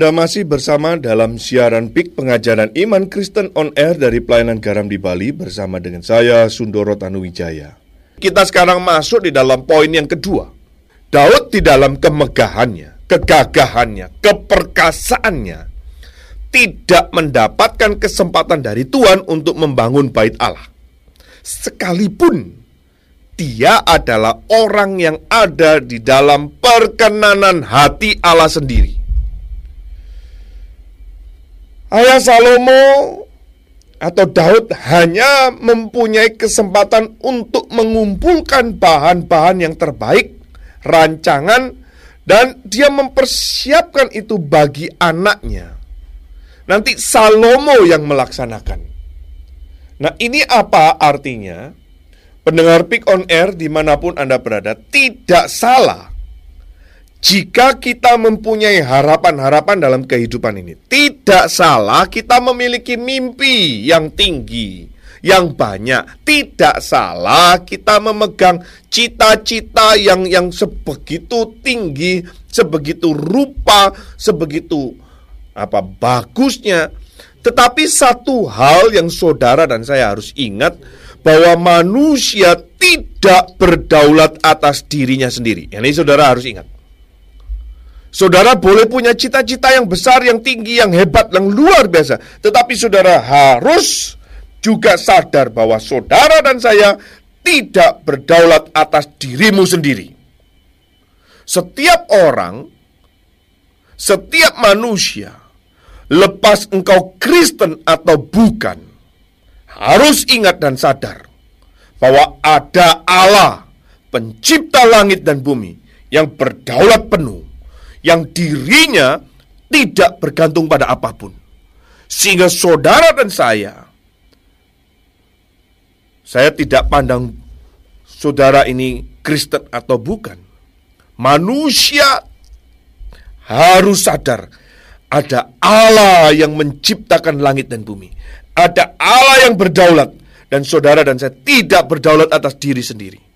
Anda masih bersama dalam siaran PIK Pengajaran Iman Kristen on Air dari Pelayanan Garam di Bali bersama dengan saya Sundoro Tanuwijaya. Kita sekarang masuk di dalam poin yang kedua. Daud di dalam kemegahannya, kegagahannya, keperkasaannya tidak mendapatkan kesempatan dari Tuhan untuk membangun bait Allah. Sekalipun dia adalah orang yang ada di dalam perkenanan hati Allah sendiri. Ayah Salomo atau Daud hanya mempunyai kesempatan untuk mengumpulkan bahan-bahan yang terbaik, rancangan, dan dia mempersiapkan itu bagi anaknya. Nanti Salomo yang melaksanakan. Nah ini apa artinya? Pendengar Pick on Air di mana pun Anda berada tidak salah jika kita mempunyai harapan-harapan dalam kehidupan ini, tidak salah kita memiliki mimpi yang tinggi, yang banyak. Tidak salah kita memegang cita-cita yang yang sebegitu tinggi, sebegitu rupa, sebegitu apa bagusnya. Tetapi satu hal yang saudara dan saya harus ingat bahwa manusia tidak berdaulat atas dirinya sendiri. Ini saudara harus ingat. Saudara boleh punya cita-cita yang besar, yang tinggi, yang hebat, yang luar biasa. Tetapi saudara harus juga sadar bahwa saudara dan saya tidak berdaulat atas dirimu sendiri. Setiap orang, setiap manusia, lepas engkau Kristen atau bukan, harus ingat dan sadar bahwa ada Allah, pencipta langit dan bumi, yang berdaulat penuh yang dirinya tidak bergantung pada apa pun. Sehingga saudara dan saya, saya tidak pandang saudara ini Kristen atau bukan. Manusia harus sadar ada Allah yang menciptakan langit dan bumi. Ada Allah yang berdaulat dan saudara dan saya tidak berdaulat atas diri sendiri.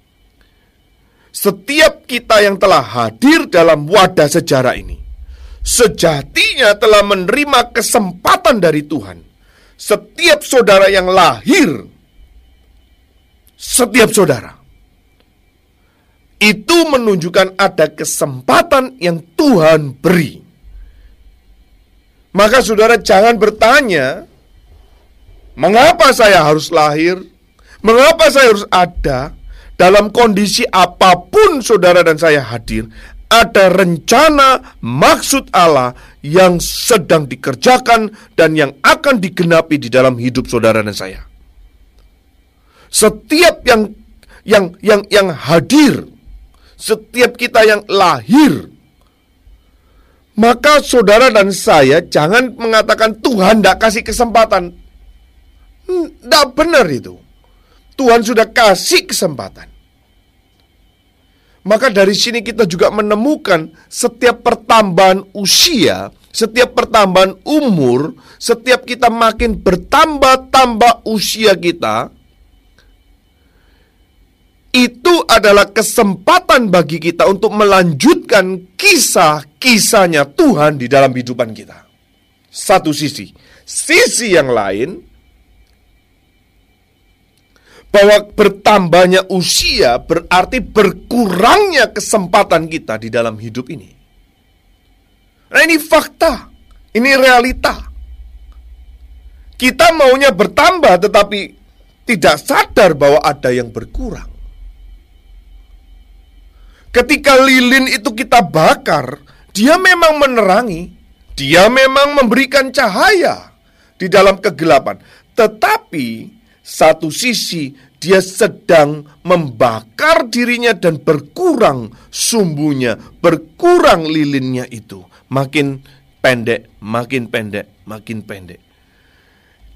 Setiap kita yang telah hadir dalam wadah sejarah ini sejatinya telah menerima kesempatan dari Tuhan. Setiap saudara yang lahir, setiap saudara itu menunjukkan ada kesempatan yang Tuhan beri. Maka saudara jangan bertanya, mengapa saya harus lahir? Mengapa saya harus ada? Dalam kondisi apa pun saudara dan saya hadir, ada rencana maksud Allah yang sedang dikerjakan dan yang akan digenapi di dalam hidup saudara dan saya. Setiap yang yang yang yang hadir, setiap kita yang lahir, maka saudara dan saya jangan mengatakan Tuhan tidak kasih kesempatan. Tidak benar itu. Tuhan sudah kasih kesempatan. Maka dari sini kita juga menemukan setiap pertambahan usia, setiap pertambahan umur, setiap kita makin bertambah-tambah usia kita, itu adalah kesempatan bagi kita untuk melanjutkan kisah-kisahnya Tuhan di dalam kehidupan kita. Satu sisi, sisi yang lain bahwa bertambahnya usia berarti berkurangnya kesempatan kita di dalam hidup ini. Nah, ini fakta, ini realita. Kita maunya bertambah, tetapi tidak sadar bahwa ada yang berkurang. Ketika lilin itu kita bakar, dia memang menerangi, dia memang memberikan cahaya di dalam kegelapan, tetapi satu sisi dia sedang membakar dirinya dan berkurang sumbunya, berkurang lilinnya itu. Makin pendek, makin pendek, makin pendek.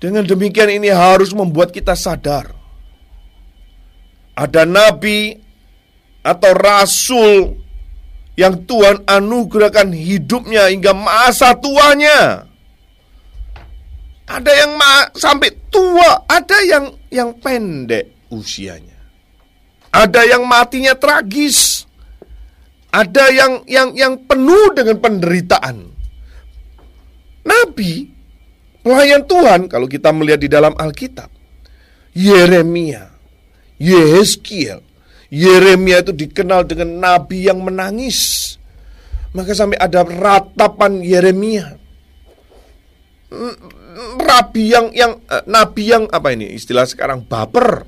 Dengan demikian ini harus membuat kita sadar. Ada nabi atau rasul yang Tuhan anugerahkan hidupnya hingga masa tuanya ada yang sampai tua, ada yang yang pendek usianya. Ada yang matinya tragis. Ada yang yang yang penuh dengan penderitaan. nabi, pelayan Tuhan kalau kita melihat di dalam Alkitab. Yeremia, Yehezkiel. Yeremia itu dikenal dengan nabi yang menangis. Maka sampai ada ratapan Yeremia. Rabi yang yang eh, nabi yang apa ini istilah sekarang baper.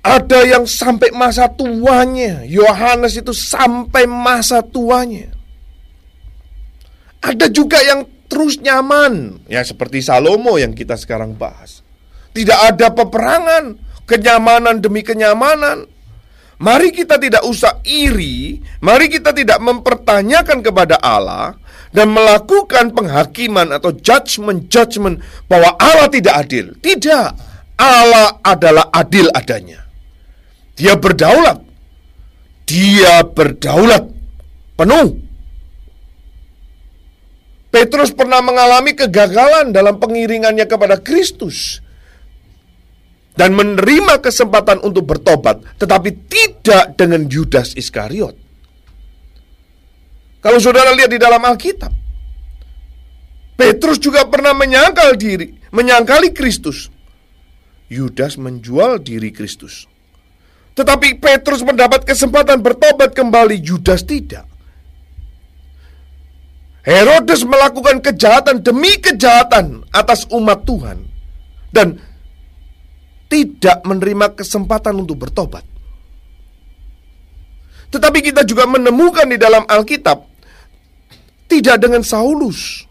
Ada yang sampai masa tuanya. Yohanes itu sampai masa tuanya. Ada juga yang terus nyaman, ya seperti Salomo yang kita sekarang bahas. Tidak ada peperangan, kenyamanan demi kenyamanan. Mari kita tidak usah iri, mari kita tidak mempertanyakan kepada Allah dan melakukan penghakiman atau judgment-judgment bahwa Allah tidak adil. Tidak, Allah adalah adil adanya. Dia berdaulat. Dia berdaulat penuh Petrus pernah mengalami kegagalan dalam pengiringannya kepada Kristus dan menerima kesempatan untuk bertobat, tetapi tidak dengan Yudas Iskariot. Kalau saudara lihat di dalam Alkitab, Petrus juga pernah menyangkal diri, menyangkali Kristus. Yudas menjual diri Kristus. Tetapi Petrus mendapat kesempatan bertobat kembali, Yudas tidak. Herodes melakukan kejahatan demi kejahatan atas umat Tuhan dan tidak menerima kesempatan untuk bertobat. Tetapi kita juga menemukan di dalam Alkitab tidak dengan Saulus.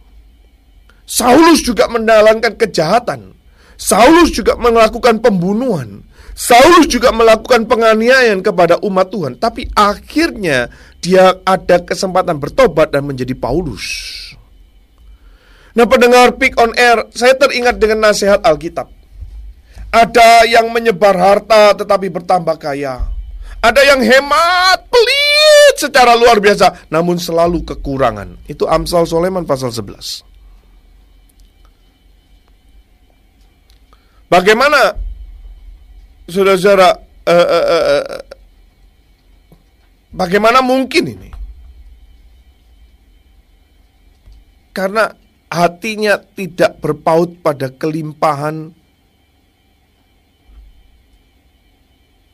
Saulus juga menjalankan kejahatan. Saulus juga melakukan pembunuhan. Saulus juga melakukan penganiayaan kepada umat Tuhan, tapi akhirnya dia ada kesempatan bertobat dan menjadi Paulus. Nah, pendengar Pick on Air, saya teringat dengan nasihat Alkitab. Ada yang menyebar harta tetapi bertambah kaya. Ada yang hemat, pelit secara luar biasa, namun selalu kekurangan. Itu Amsal Soleman pasal 11. Bagaimana saudara-saudara, uh, uh, uh, bagaimana mungkin ini? Karena hatinya tidak berpaut pada kelimpahan,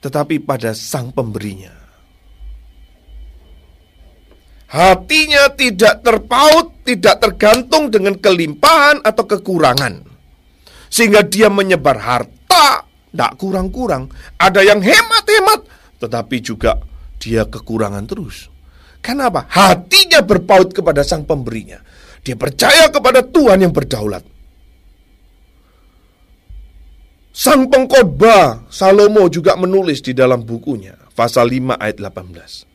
tetapi pada sang pemberinya. Hatinya tidak terpaut, tidak tergantung dengan kelimpahan atau kekurangan. Sehingga dia menyebar harta tidak kurang-kurang. Ada yang hemat-hemat, tetapi juga dia kekurangan terus. Kenapa? Hatinya berpaut kepada sang pemberinya. Dia percaya kepada Tuhan yang berdaulat. Sang pengkhotbah Salomo juga menulis di dalam bukunya, pasal 5 ayat 18.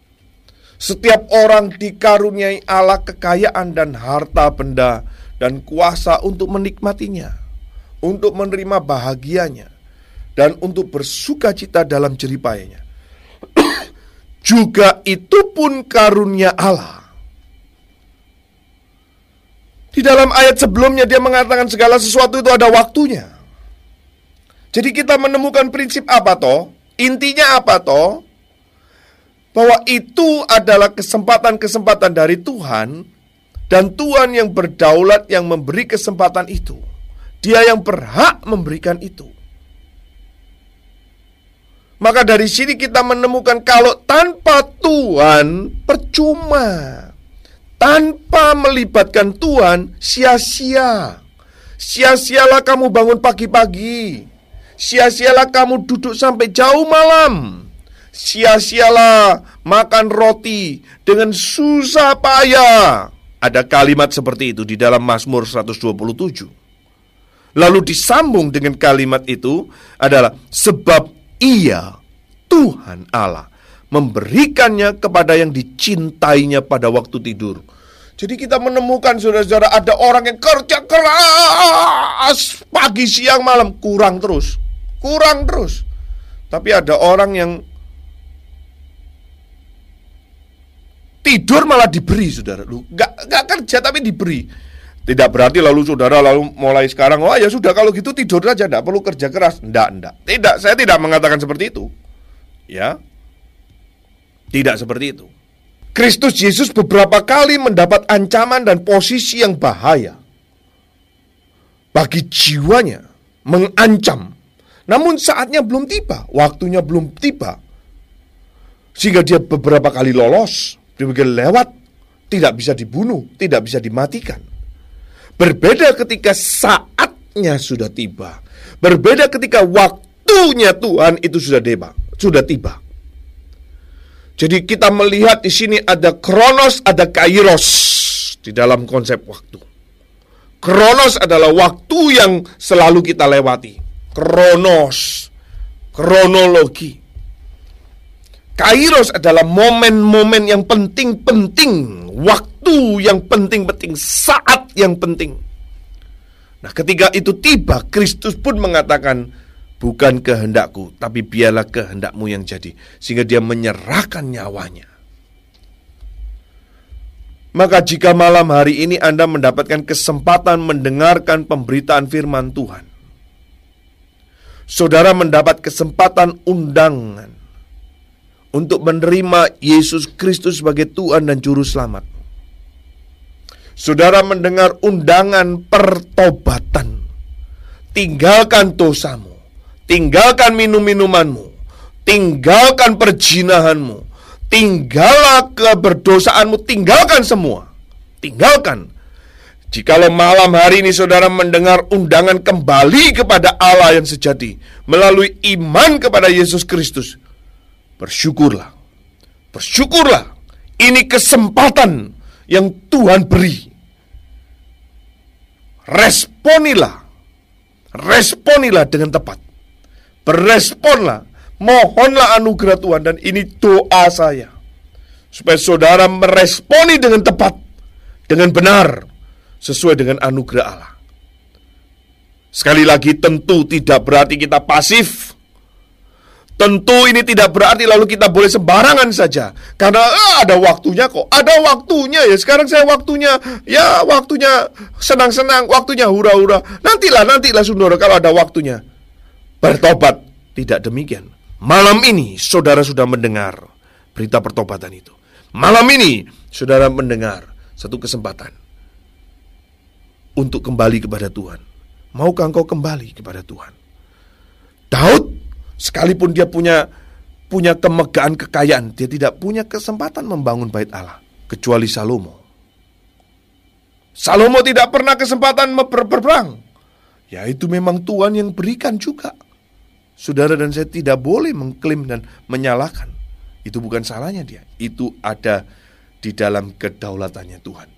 Setiap orang dikaruniai Allah kekayaan dan harta benda dan kuasa untuk menikmatinya, untuk menerima bahagianya, dan untuk bersuka cita dalam jeripayanya. Juga itu pun karunia Allah. Di dalam ayat sebelumnya dia mengatakan segala sesuatu itu ada waktunya. Jadi kita menemukan prinsip apa toh? Intinya apa toh? Bahwa itu adalah kesempatan-kesempatan dari Tuhan dan Tuhan yang berdaulat yang memberi kesempatan itu. Dia yang berhak memberikan itu. Maka dari sini kita menemukan kalau tanpa Tuhan percuma. Tanpa melibatkan Tuhan sia-sia. Sia-sialah kamu bangun pagi-pagi. Sia-sialah kamu duduk sampai jauh malam. Sia-sialah makan roti dengan susah payah. Ada kalimat seperti itu di dalam Mazmur 127. Lalu disambung dengan kalimat itu adalah sebab ia, Tuhan Allah, memberikannya kepada yang dicintainya pada waktu tidur. Jadi kita menemukan saudara-saudara ada orang yang kerja keras pagi siang malam kurang terus, kurang terus. Tapi ada orang yang tidur malah diberi saudara lu nggak nggak kerja tapi diberi tidak berarti lalu saudara lalu mulai sekarang oh ya sudah kalau gitu tidur saja tidak perlu kerja keras. Tidak, tidak. Tidak, saya tidak mengatakan seperti itu. Ya. Tidak seperti itu. Kristus Yesus beberapa kali mendapat ancaman dan posisi yang bahaya bagi jiwanya, mengancam. Namun saatnya belum tiba, waktunya belum tiba. Sehingga dia beberapa kali lolos, dia lewat, tidak bisa dibunuh, tidak bisa dimatikan. Berbeda ketika saatnya sudah tiba. Berbeda ketika waktunya Tuhan itu sudah tiba, sudah tiba. Jadi kita melihat di sini ada kronos, ada kairos di dalam konsep waktu. Kronos adalah waktu yang selalu kita lewati. Kronos, kronologi. Kairos adalah momen-momen yang penting-penting, waktu yang penting-penting, saat yang penting. Nah, ketika itu tiba, Kristus pun mengatakan, "Bukan kehendakku, tapi biarlah kehendakmu yang jadi." Sehingga dia menyerahkan nyawanya. Maka jika malam hari ini Anda mendapatkan kesempatan mendengarkan pemberitaan firman Tuhan, saudara mendapat kesempatan undangan untuk menerima Yesus Kristus sebagai Tuhan dan Juru Selamat. Saudara mendengar undangan pertobatan. Tinggalkan dosamu, tinggalkan minum-minumanmu, tinggalkan perjinahanmu, Tinggallah keberdosaanmu, tinggalkan semua. Tinggalkan. Jikalau malam hari ini saudara mendengar undangan kembali kepada Allah yang sejati melalui iman kepada Yesus Kristus, bersyukurlah. Bersyukurlah. Ini kesempatan yang Tuhan beri. Responilah. Responilah dengan tepat. Beresponlah Mohonlah anugerah Tuhan dan ini doa saya. Supaya saudara meresponi dengan tepat, dengan benar, sesuai dengan anugerah Allah. Sekali lagi tentu tidak berarti kita pasif. Tentu ini tidak berarti lalu kita boleh sembarangan saja. Karena eh, ada waktunya kok. Ada waktunya ya. Sekarang saya waktunya ya waktunya senang-senang, waktunya hura-hura. Nantilah, nantilah saudara kalau ada waktunya. Bertobat. Tidak demikian. Malam ini saudara sudah mendengar berita pertobatan itu. Malam ini saudara mendengar satu kesempatan untuk kembali kepada Tuhan. Maukah engkau kembali kepada Tuhan? Daud sekalipun dia punya punya kemegahan kekayaan, dia tidak punya kesempatan membangun bait Allah kecuali Salomo. Salomo tidak pernah kesempatan berperang. Ya itu memang Tuhan yang berikan juga. Saudara dan saya tidak boleh mengklaim dan menyalahkan. Itu bukan salahnya dia. Itu ada di dalam kedaulatannya Tuhan.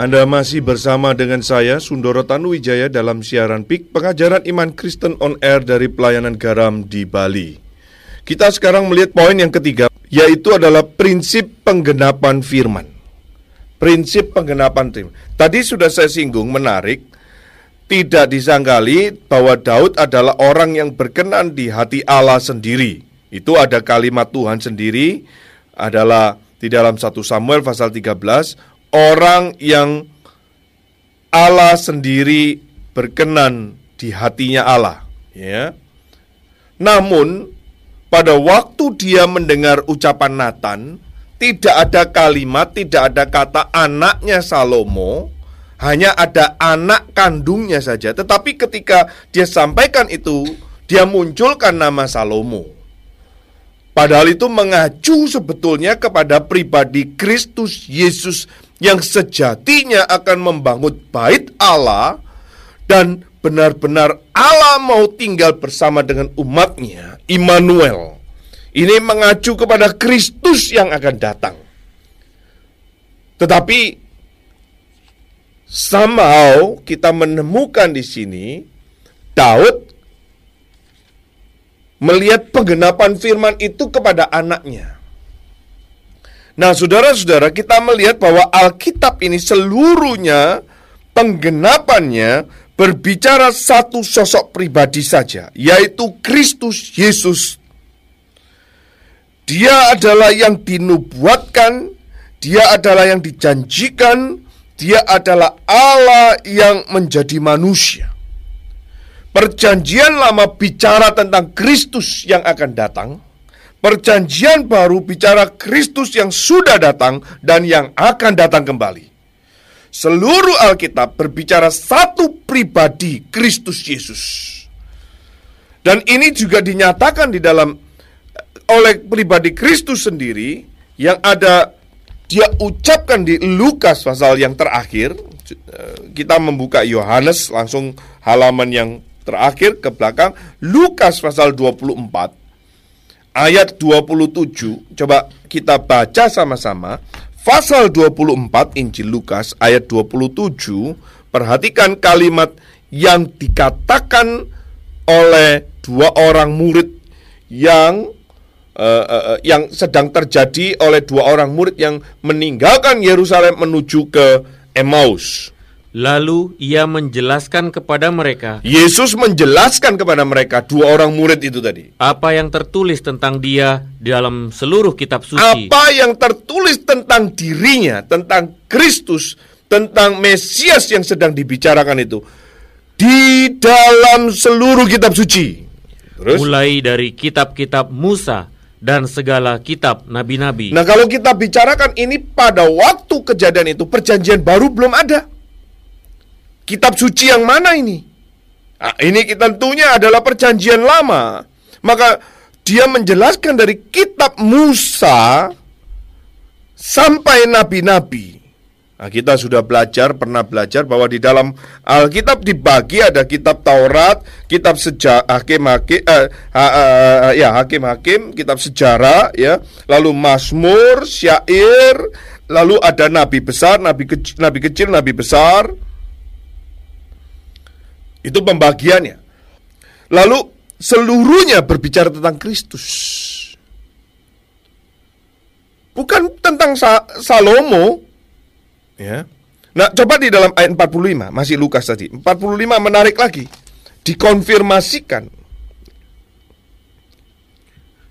Anda masih bersama dengan saya, Sundoro Tanuwijaya dalam siaran PIK Pengajaran Iman Kristen on Air dari Pelayanan Garam di Bali. Kita sekarang melihat poin yang ketiga, yaitu adalah prinsip penggenapan firman. Prinsip penggenapan firman. Tadi sudah saya singgung, menarik, tidak disangkali bahwa Daud adalah orang yang berkenan di hati Allah sendiri. Itu ada kalimat Tuhan sendiri, adalah di dalam 1 Samuel pasal 13, orang yang Allah sendiri berkenan di hatinya Allah, ya. Namun pada waktu dia mendengar ucapan Nathan, tidak ada kalimat, tidak ada kata anaknya Salomo, hanya ada anak kandungnya saja. Tetapi ketika dia sampaikan itu, dia munculkan nama Salomo. Padahal itu mengacu sebetulnya kepada pribadi Kristus Yesus yang sejatinya akan membangun bait Allah dan benar-benar Allah mau tinggal bersama dengan umatnya, Immanuel. Ini mengacu kepada Kristus yang akan datang. Tetapi somehow kita menemukan di sini Daud melihat penggenapan firman itu kepada anaknya. Nah, saudara-saudara, kita melihat bahwa Alkitab ini seluruhnya penggenapannya berbicara satu sosok pribadi saja, yaitu Kristus Yesus. Dia adalah yang dinubuatkan, dia adalah yang dijanjikan, dia adalah Allah yang menjadi manusia. Perjanjian lama bicara tentang Kristus yang akan datang, Perjanjian baru bicara Kristus yang sudah datang dan yang akan datang kembali. Seluruh Alkitab berbicara satu pribadi Kristus Yesus. Dan ini juga dinyatakan di dalam oleh pribadi Kristus sendiri yang ada dia ucapkan di Lukas pasal yang terakhir. Kita membuka Yohanes langsung halaman yang terakhir ke belakang Lukas pasal 24 ayat 27 coba kita baca sama-sama. Pasal 24 Injil Lukas ayat 27 perhatikan kalimat yang dikatakan oleh dua orang murid yang uh, uh, yang sedang terjadi oleh dua orang murid yang meninggalkan Yerusalem menuju ke Emmaus. Lalu ia menjelaskan kepada mereka Yesus menjelaskan kepada mereka dua orang murid itu tadi. apa yang tertulis tentang dia dalam seluruh kitab suci. Apa yang tertulis tentang dirinya, tentang Kristus, tentang Mesias yang sedang dibicarakan itu di dalam seluruh kitab suci. Terus Mulai dari kitab-kitab Musa dan segala kitab nabi-nabi. Nah, kalau kita bicarakan ini pada waktu kejadian itu perjanjian baru belum ada. Kitab suci yang mana ini? Nah, ini tentunya adalah perjanjian lama. Maka dia menjelaskan dari kitab Musa sampai nabi-nabi. Nah, kita sudah belajar, pernah belajar bahwa di dalam Alkitab dibagi ada kitab Taurat, kitab sejarah, hakim-hakim, eh, ha- eh, ya hakim-hakim, kitab sejarah, ya, lalu Mazmur, syair, lalu ada nabi besar, nabi kecil, nabi kecil, nabi besar. Itu pembagiannya. Lalu seluruhnya berbicara tentang Kristus. Bukan tentang Sa- Salomo. Ya. Nah, coba di dalam ayat 45, masih Lukas tadi. 45 menarik lagi. Dikonfirmasikan.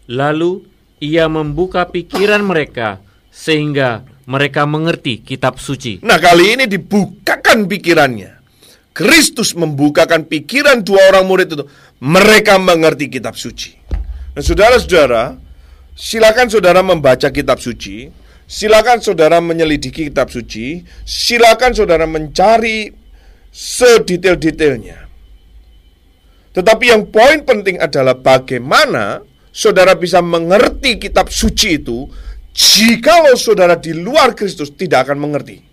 Lalu ia membuka pikiran mereka sehingga mereka mengerti kitab suci. Nah, kali ini dibukakan pikirannya. Kristus membukakan pikiran dua orang murid itu. Mereka mengerti kitab suci. Nah, saudara-saudara, silakan saudara membaca kitab suci. Silakan saudara menyelidiki kitab suci. Silakan saudara mencari sedetail-detailnya. Tetapi yang poin penting adalah bagaimana saudara bisa mengerti kitab suci itu jikalau saudara di luar Kristus tidak akan mengerti.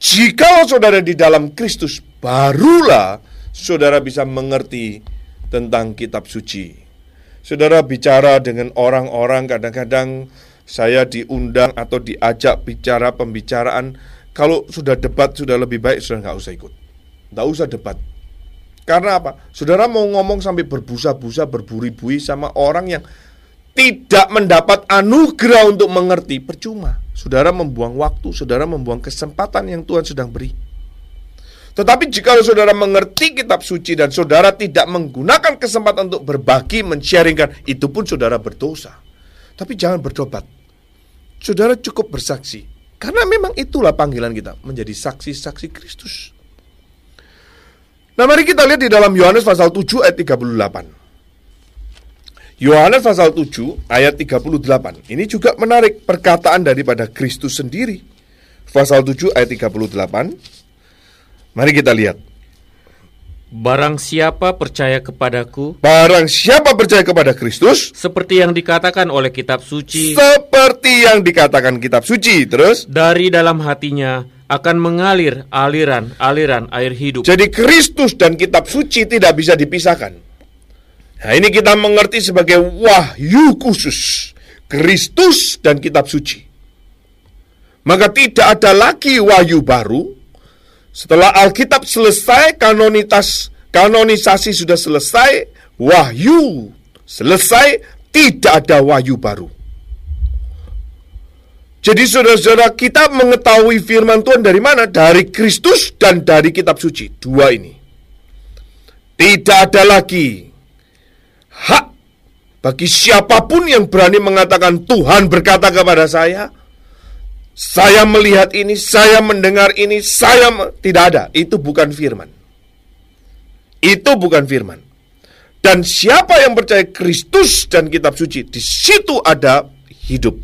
Jikalau saudara di dalam Kristus barulah saudara bisa mengerti tentang kitab suci. Saudara bicara dengan orang-orang kadang-kadang saya diundang atau diajak bicara pembicaraan kalau sudah debat sudah lebih baik sudah nggak usah ikut. Nggak usah debat. Karena apa? Saudara mau ngomong sampai berbusa-busa, berburi-bui sama orang yang tidak mendapat anugerah untuk mengerti, percuma. Saudara membuang waktu, saudara membuang kesempatan yang Tuhan sedang beri. Tetapi jika saudara mengerti kitab suci dan saudara tidak menggunakan kesempatan untuk berbagi, men-sharingkan, itu pun saudara berdosa. Tapi jangan bertobat. Saudara cukup bersaksi. Karena memang itulah panggilan kita, menjadi saksi-saksi Kristus. Nah mari kita lihat di dalam Yohanes pasal 7 ayat 38. Yohanes pasal 7 ayat 38. Ini juga menarik perkataan daripada Kristus sendiri. Pasal 7 ayat 38. Mari kita lihat. Barang siapa percaya kepadaku, Barang siapa percaya kepada Kristus, seperti yang dikatakan oleh kitab suci, seperti yang dikatakan kitab suci. Terus, dari dalam hatinya akan mengalir aliran-aliran air hidup. jadi Kristus dan kitab suci tidak bisa dipisahkan. Nah, ini kita mengerti sebagai wahyu khusus. Kristus dan kitab suci. Maka tidak ada lagi wahyu baru setelah Alkitab selesai, kanonitas kanonisasi sudah selesai, wahyu selesai, tidak ada wahyu baru. Jadi saudara-saudara kita mengetahui firman Tuhan dari mana? Dari Kristus dan dari kitab suci. Dua ini. Tidak ada lagi hak bagi siapa pun yang berani mengatakan Tuhan berkata kepada saya, saya melihat ini, saya mendengar ini, saya me-" tidak ada. Itu bukan firman. Itu bukan firman. Dan siapa yang percaya Kristus dan kitab suci, di situ ada hidup.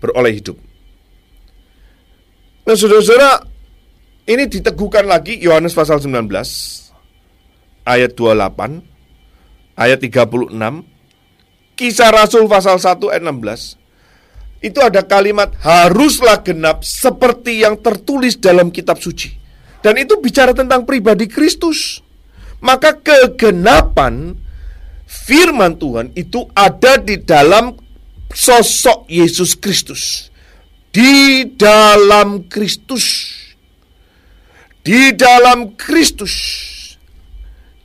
Beroleh hidup. Nah, saudara-saudara, ini diteguhkan lagi Yohanes pasal 19 ayat 28, ayat 36, Kisah Rasul pasal 1 ayat 16 itu ada kalimat haruslah genap seperti yang tertulis dalam kitab suci. Dan itu bicara tentang pribadi Kristus. Maka kegenapan firman Tuhan itu ada di dalam sosok Yesus Kristus. Di dalam Kristus. Di dalam Kristus.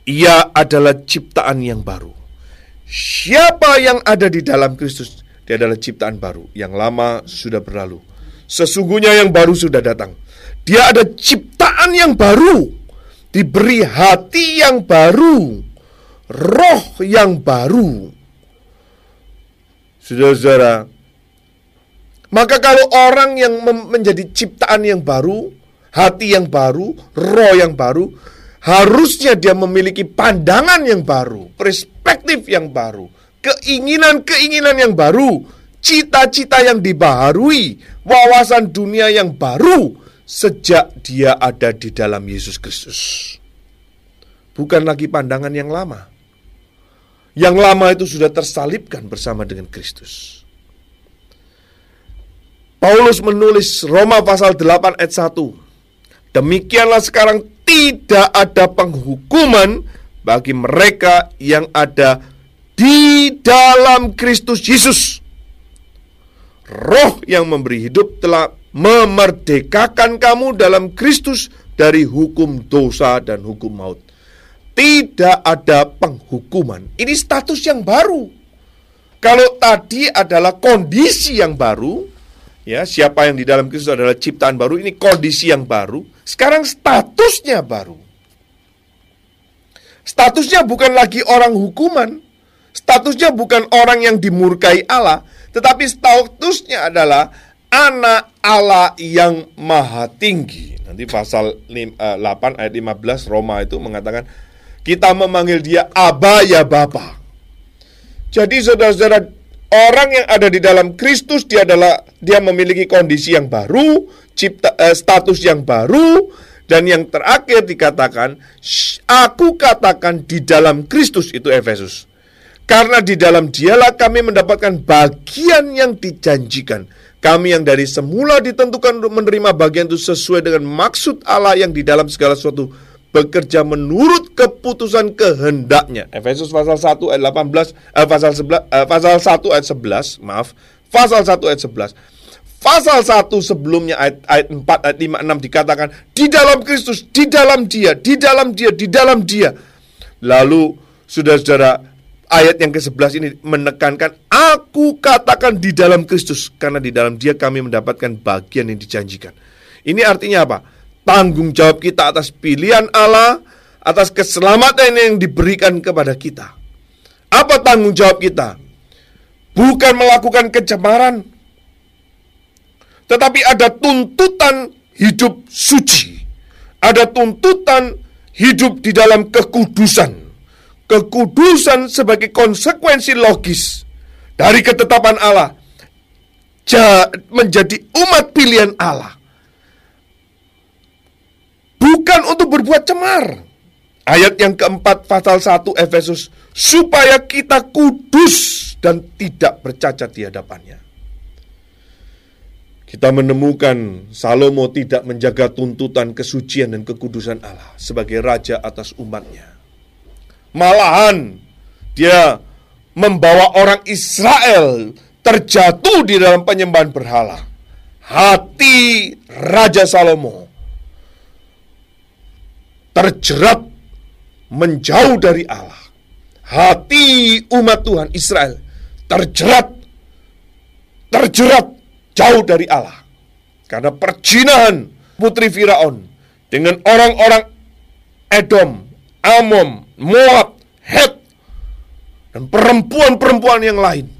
Ia adalah ciptaan yang baru. Siapa yang ada di dalam Kristus? Dia adalah ciptaan baru, yang lama sudah berlalu. Sesungguhnya yang baru sudah datang. Dia ada ciptaan yang baru, diberi hati yang baru, roh yang baru. Saudara-saudara, maka kalau orang yang menjadi ciptaan yang baru, hati yang baru, roh yang baru, harusnya dia memiliki pandangan yang baru, perspektif yang baru, keinginan-keinginan yang baru, cita-cita yang dibaharui, wawasan dunia yang baru sejak dia ada di dalam Yesus Kristus. Bukan lagi pandangan yang lama. Yang lama itu sudah tersalibkan bersama dengan Kristus. Paulus menulis Roma pasal 8 ayat 1. Demikianlah sekarang tidak ada penghukuman bagi mereka yang ada di dalam Kristus Yesus. Roh yang memberi hidup telah memerdekakan kamu dalam Kristus dari hukum dosa dan hukum maut. Tidak ada penghukuman. Ini status yang baru. Kalau tadi adalah kondisi yang baru, ya siapa yang di dalam Kristus adalah ciptaan baru, ini kondisi yang baru. Sekarang statusnya baru. Statusnya bukan lagi orang hukuman, statusnya bukan orang yang dimurkai Allah, tetapi statusnya adalah anak Allah yang maha tinggi. Nanti pasal lim- eh, 8 ayat 15 Roma itu mengatakan kita memanggil dia Aba ya Bapa. Jadi saudara-saudara orang yang ada di dalam Kristus dia adalah dia memiliki kondisi yang baru, cipta eh, status yang baru dan yang terakhir dikatakan "Sh- aku katakan di dalam Kristus itu Efesus. Karena di dalam dialah kami mendapatkan bagian yang dijanjikan. Kami yang dari semula ditentukan untuk menerima bagian itu sesuai dengan maksud Allah yang di dalam segala sesuatu bekerja menurut keputusan kehendaknya. Efesus pasal 1 ayat 18 eh, pasal 11 eh, pasal 1 ayat 11, maaf. Pasal 1 ayat 11. pasal 1 sebelumnya ayat, ayat 4 ayat 5 6 dikatakan di dalam Kristus, di dalam Dia, di dalam Dia, di dalam Dia. Lalu saudara-saudara ayat yang ke-11 ini menekankan aku katakan di dalam Kristus karena di dalam Dia kami mendapatkan bagian yang dijanjikan. Ini artinya apa? Tanggung jawab kita atas pilihan Allah, atas keselamatan yang diberikan kepada kita. Apa tanggung jawab kita? Bukan melakukan kecemaran, tetapi ada tuntutan hidup suci. Ada tuntutan hidup di dalam kekudusan. Kekudusan sebagai konsekuensi logis dari ketetapan Allah menjadi umat pilihan Allah bukan untuk berbuat cemar. Ayat yang keempat pasal 1 Efesus supaya kita kudus dan tidak bercacat di hadapannya. Kita menemukan Salomo tidak menjaga tuntutan kesucian dan kekudusan Allah sebagai raja atas umatnya. Malahan dia membawa orang Israel terjatuh di dalam penyembahan berhala. Hati Raja Salomo terjerat menjauh dari Allah. Hati umat Tuhan Israel terjerat terjerat jauh dari Allah. Karena perjinahan putri Firaun dengan orang-orang Edom, Amom, Moab, Het, dan perempuan-perempuan yang lain.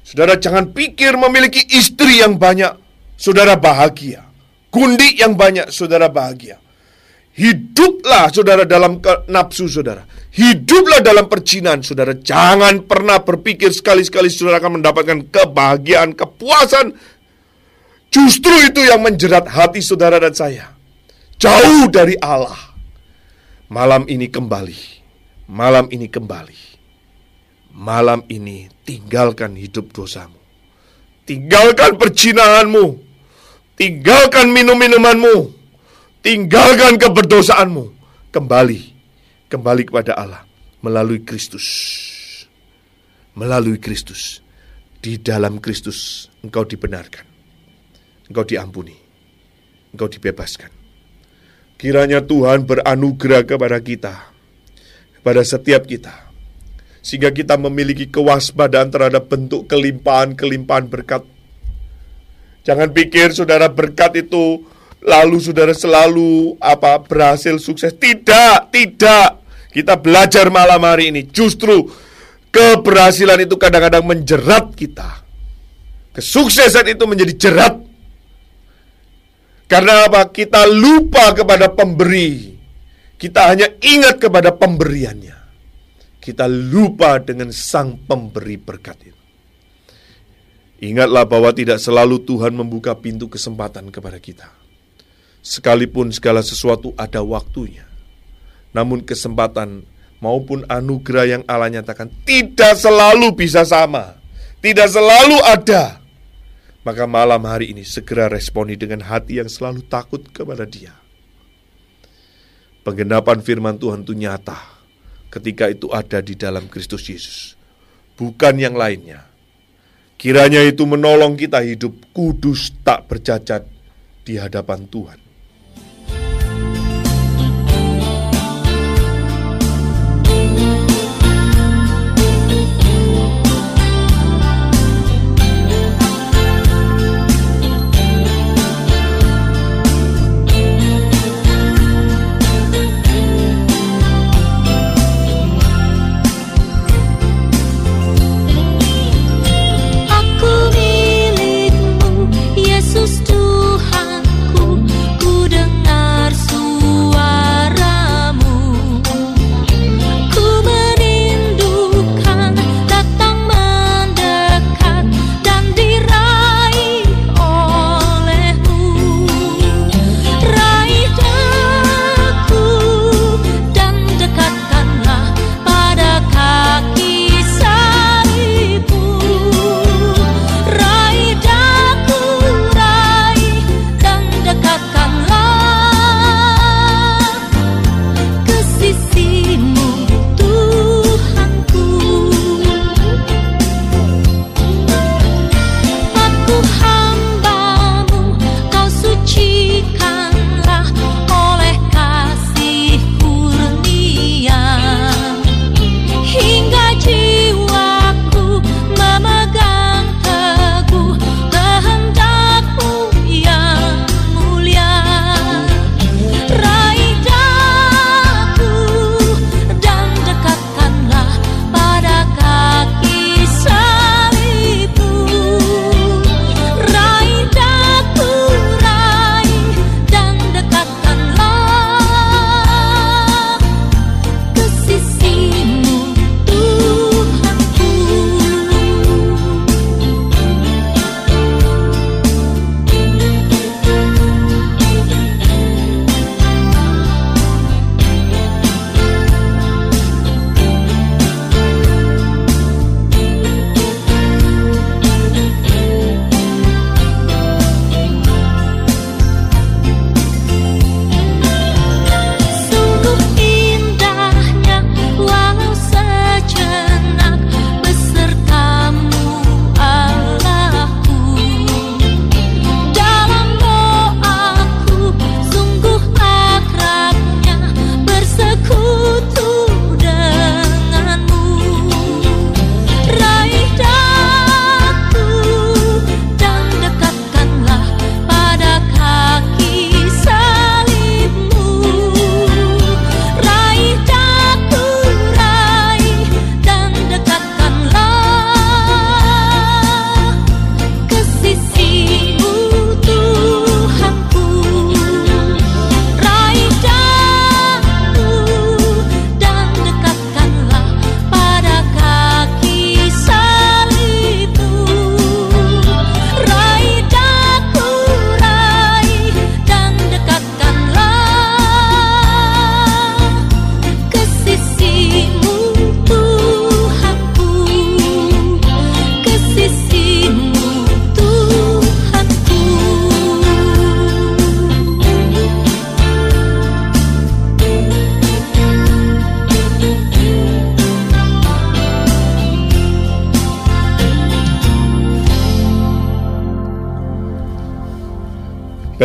Saudara jangan pikir memiliki istri yang banyak, saudara bahagia. Gundi yang banyak, saudara bahagia. Hiduplah saudara dalam nafsu saudara. Hiduplah dalam percinan saudara. Jangan pernah berpikir sekali-sekali saudara akan mendapatkan kebahagiaan, kepuasan. Justru itu yang menjerat hati saudara dan saya. Jauh dari Allah. Malam ini kembali. Malam ini kembali. Malam ini tinggalkan hidup dosamu. Tinggalkan percinahanmu. Tinggalkan minum-minumanmu Tinggalkan keberdosaanmu. Kembali. Kembali kepada Allah. Melalui Kristus. Melalui Kristus. Di dalam Kristus engkau dibenarkan. Engkau diampuni. Engkau dibebaskan. Kiranya Tuhan beranugerah kepada kita. Kepada setiap kita. Sehingga kita memiliki kewaspadaan terhadap bentuk kelimpahan-kelimpahan berkat. Jangan pikir saudara berkat itu lalu saudara selalu apa berhasil sukses. Tidak, tidak. Kita belajar malam hari ini. Justru keberhasilan itu kadang-kadang menjerat kita. Kesuksesan itu menjadi jerat. Karena apa? Kita lupa kepada pemberi. Kita hanya ingat kepada pemberiannya. Kita lupa dengan sang pemberi berkat itu. Ingatlah bahwa tidak selalu Tuhan membuka pintu kesempatan kepada kita. Sekalipun segala sesuatu ada waktunya. Namun kesempatan maupun anugerah yang Allah nyatakan tidak selalu bisa sama. Tidak selalu ada. Maka malam hari ini segera responi dengan hati yang selalu takut kepada dia. Penggenapan firman Tuhan itu nyata ketika itu ada di dalam Kristus Yesus. Bukan yang lainnya. Kiranya itu menolong kita hidup kudus tak bercacat di hadapan Tuhan.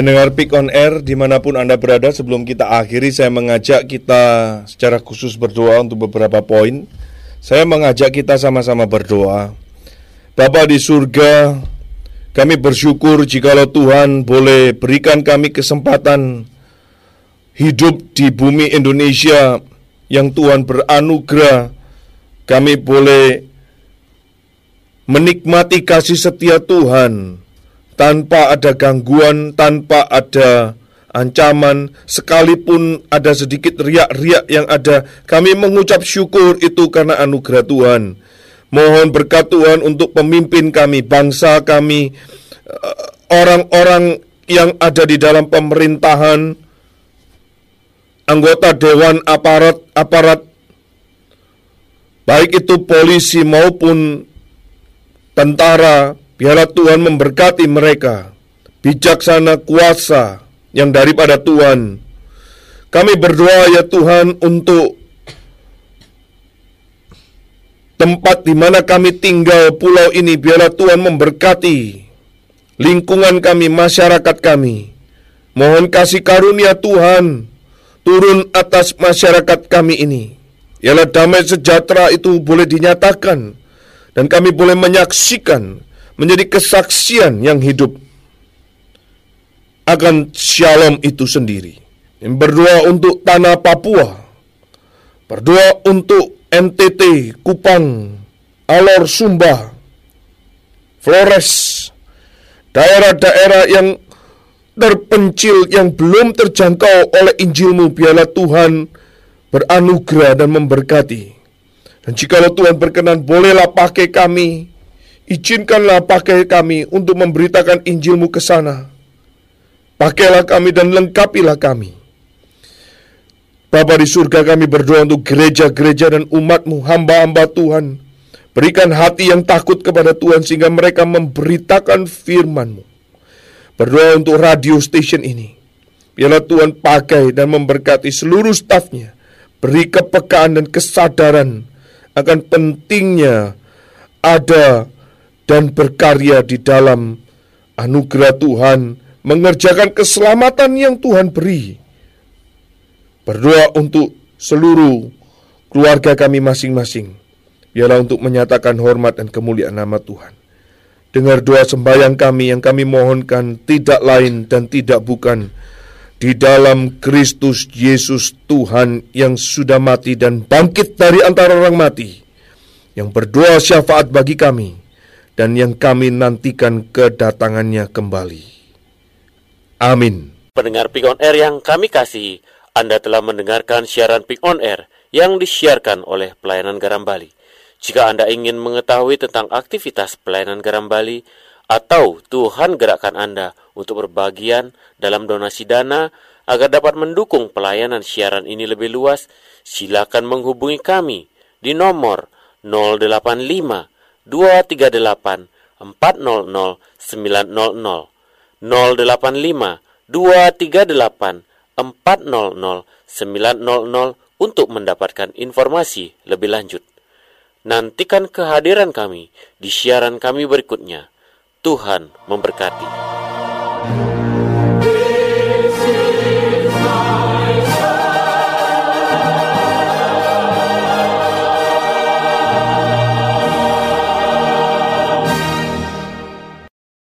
Pendengar Pick on Air di mana pun Anda berada sebelum kita akhiri saya mengajak kita secara khusus berdoa untuk beberapa poin. Saya mengajak kita sama-sama berdoa. Bapa di surga kami bersyukur jikalau Tuhan boleh berikan kami kesempatan hidup di bumi Indonesia yang Tuhan beranugerah. Kami boleh menikmati kasih setia Tuhan tanpa ada gangguan, tanpa ada ancaman, sekalipun ada sedikit riak-riak yang ada, kami mengucap syukur itu karena anugerah Tuhan. Mohon berkat Tuhan untuk pemimpin kami, bangsa kami, eh, orang-orang yang ada di dalam pemerintahan, anggota dewan aparat aparat baik itu polisi maupun tentara Biarlah Tuhan memberkati mereka, bijaksana kuasa yang daripada Tuhan. Kami berdoa ya Tuhan untuk tempat di mana kami tinggal pulau ini biarlah Tuhan memberkati lingkungan kami, masyarakat kami. Mohon kasih karunia Tuhan turun atas masyarakat kami ini. Ialah damai sejahtera itu boleh dinyatakan dan kami boleh menyaksikan menjadi kesaksian yang hidup. Akan shalom itu sendiri. Berdoa untuk tanah Papua, berdoa untuk NTT, Kupang, Alor Sumba, Flores, daerah-daerah yang terpencil yang belum terjangkau oleh Injilmu, biarlah Tuhan beranugerah dan memberkati. Dan jikalau Tuhan berkenan, bolehlah pakai kami Izinkanlah pakai kami untuk memberitakan Injilmu ke sana. Pakailah kami dan lengkapilah kami. Bapa di surga kami berdoa untuk gereja-gereja dan umatmu, hamba-hamba Tuhan. Berikan hati yang takut kepada Tuhan sehingga mereka memberitakan firman-Mu. Berdoa untuk radio station ini. Biarlah Tuhan pakai dan memberkati seluruh stafnya. Beri kepekaan dan kesadaran akan pentingnya ada dan berkarya di dalam anugerah Tuhan, mengerjakan keselamatan yang Tuhan beri. Berdoa untuk seluruh keluarga kami masing-masing, biarlah untuk menyatakan hormat dan kemuliaan nama Tuhan. Dengar doa sembahyang kami yang kami mohonkan tidak lain dan tidak bukan di dalam Kristus Yesus Tuhan yang sudah mati dan bangkit dari antara orang mati, yang berdoa syafaat bagi kami, dan yang kami nantikan kedatangannya kembali. Amin. Pendengar Pick on Air yang kami kasih, Anda telah mendengarkan siaran Pick on Air yang disiarkan oleh Pelayanan Garam Bali. Jika Anda ingin mengetahui tentang aktivitas Pelayanan Garam Bali atau Tuhan gerakkan Anda untuk berbagian dalam donasi dana agar dapat mendukung pelayanan siaran ini lebih luas, silakan menghubungi kami di nomor 085 238 400 900 085 238 400 900 untuk mendapatkan informasi lebih lanjut. Nantikan kehadiran kami di siaran kami berikutnya. Tuhan memberkati.